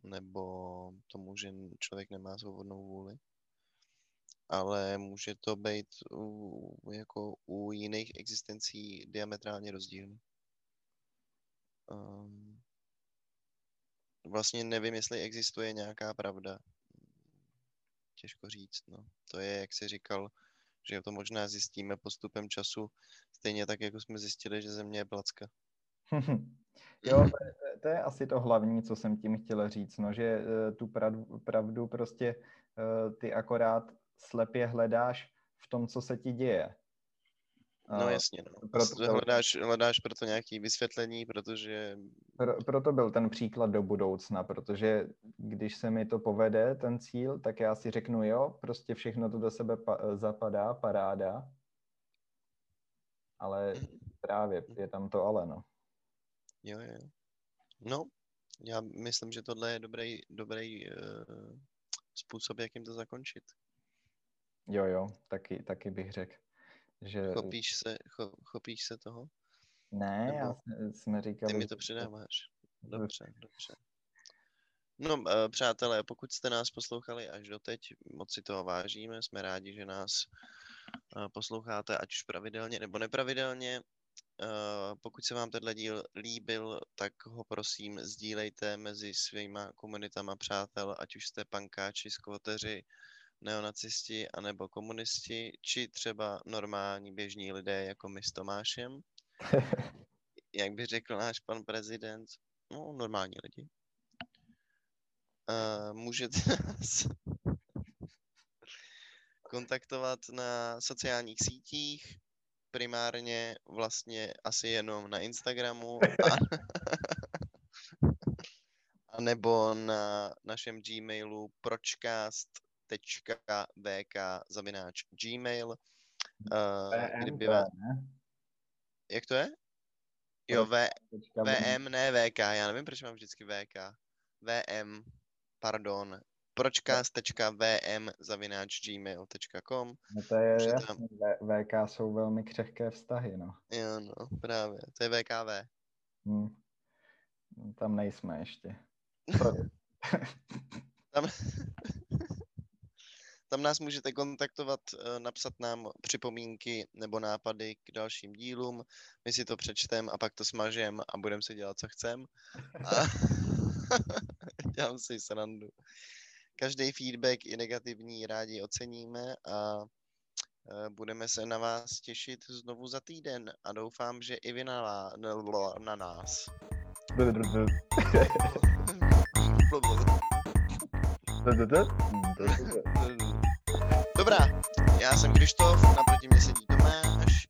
nebo tomu, že člověk nemá svobodnou vůli. Ale může to být u, jako u jiných existencí diametrálně rozdílný. Um, vlastně nevím, jestli existuje nějaká pravda. Těžko říct, no. To je, jak jsi říkal, že to možná zjistíme postupem času, stejně tak, jako jsme zjistili, že Země je placka. jo, to je, to je asi to hlavní, co jsem tím chtěl říct, no, že uh, tu pravdu, prostě uh, ty akorát slepě hledáš v tom, co se ti děje. No jasně, no. Proto hledáš, hledáš proto nějaké vysvětlení, protože... Pro, proto byl ten příklad do budoucna, protože když se mi to povede, ten cíl, tak já si řeknu, jo, prostě všechno to do sebe pa- zapadá, paráda, ale právě je tam to ale, no. Jo, jo. No, já myslím, že tohle je dobrý, dobrý uh, způsob, jak jim to zakončit. Jo, jo, taky, taky bych řekl. Že... Chopíš se, cho, chopíš se toho? Ne, Nebo já jsme říkali... Ty mi to přidáváš. Dobře, dobře. No, eh, přátelé, pokud jste nás poslouchali až doteď, moc si toho vážíme, jsme rádi, že nás eh, posloucháte, ať už pravidelně nebo nepravidelně. Eh, pokud se vám tenhle díl líbil, tak ho prosím sdílejte mezi svýma komunitama přátel, ať už jste pankáči, skvoteři, neonacisti anebo komunisti, či třeba normální běžní lidé jako my s Tomášem. Jak by řekl náš pan prezident, no normální lidi. Uh, můžete nás kontaktovat na sociálních sítích, primárně vlastně asi jenom na Instagramu a, a nebo na našem Gmailu pročcast vk zavináč gmail. Uh, kdyby vás... Jak to je? Jo, v, VM, ne VK, já nevím, proč mám vždycky VK. VM, pardon, pročcast.vm zavináč gmail.com. No to je jasný, tam... VK jsou velmi křehké vztahy, no. Jo, no, právě, to je VKV. Hmm. Tam nejsme ještě. tam... Tam nás můžete kontaktovat, eh, napsat nám připomínky nebo nápady k dalším dílům. My si to přečtem a pak to smažem a budeme si dělat, co chcem. A... Dělám si srandu. Každý feedback i negativní rádi oceníme a eh, budeme se na vás těšit znovu za týden a doufám, že i vy na, na nás. Dobrá, já jsem Krištof, naproti mě sedí Tomáš.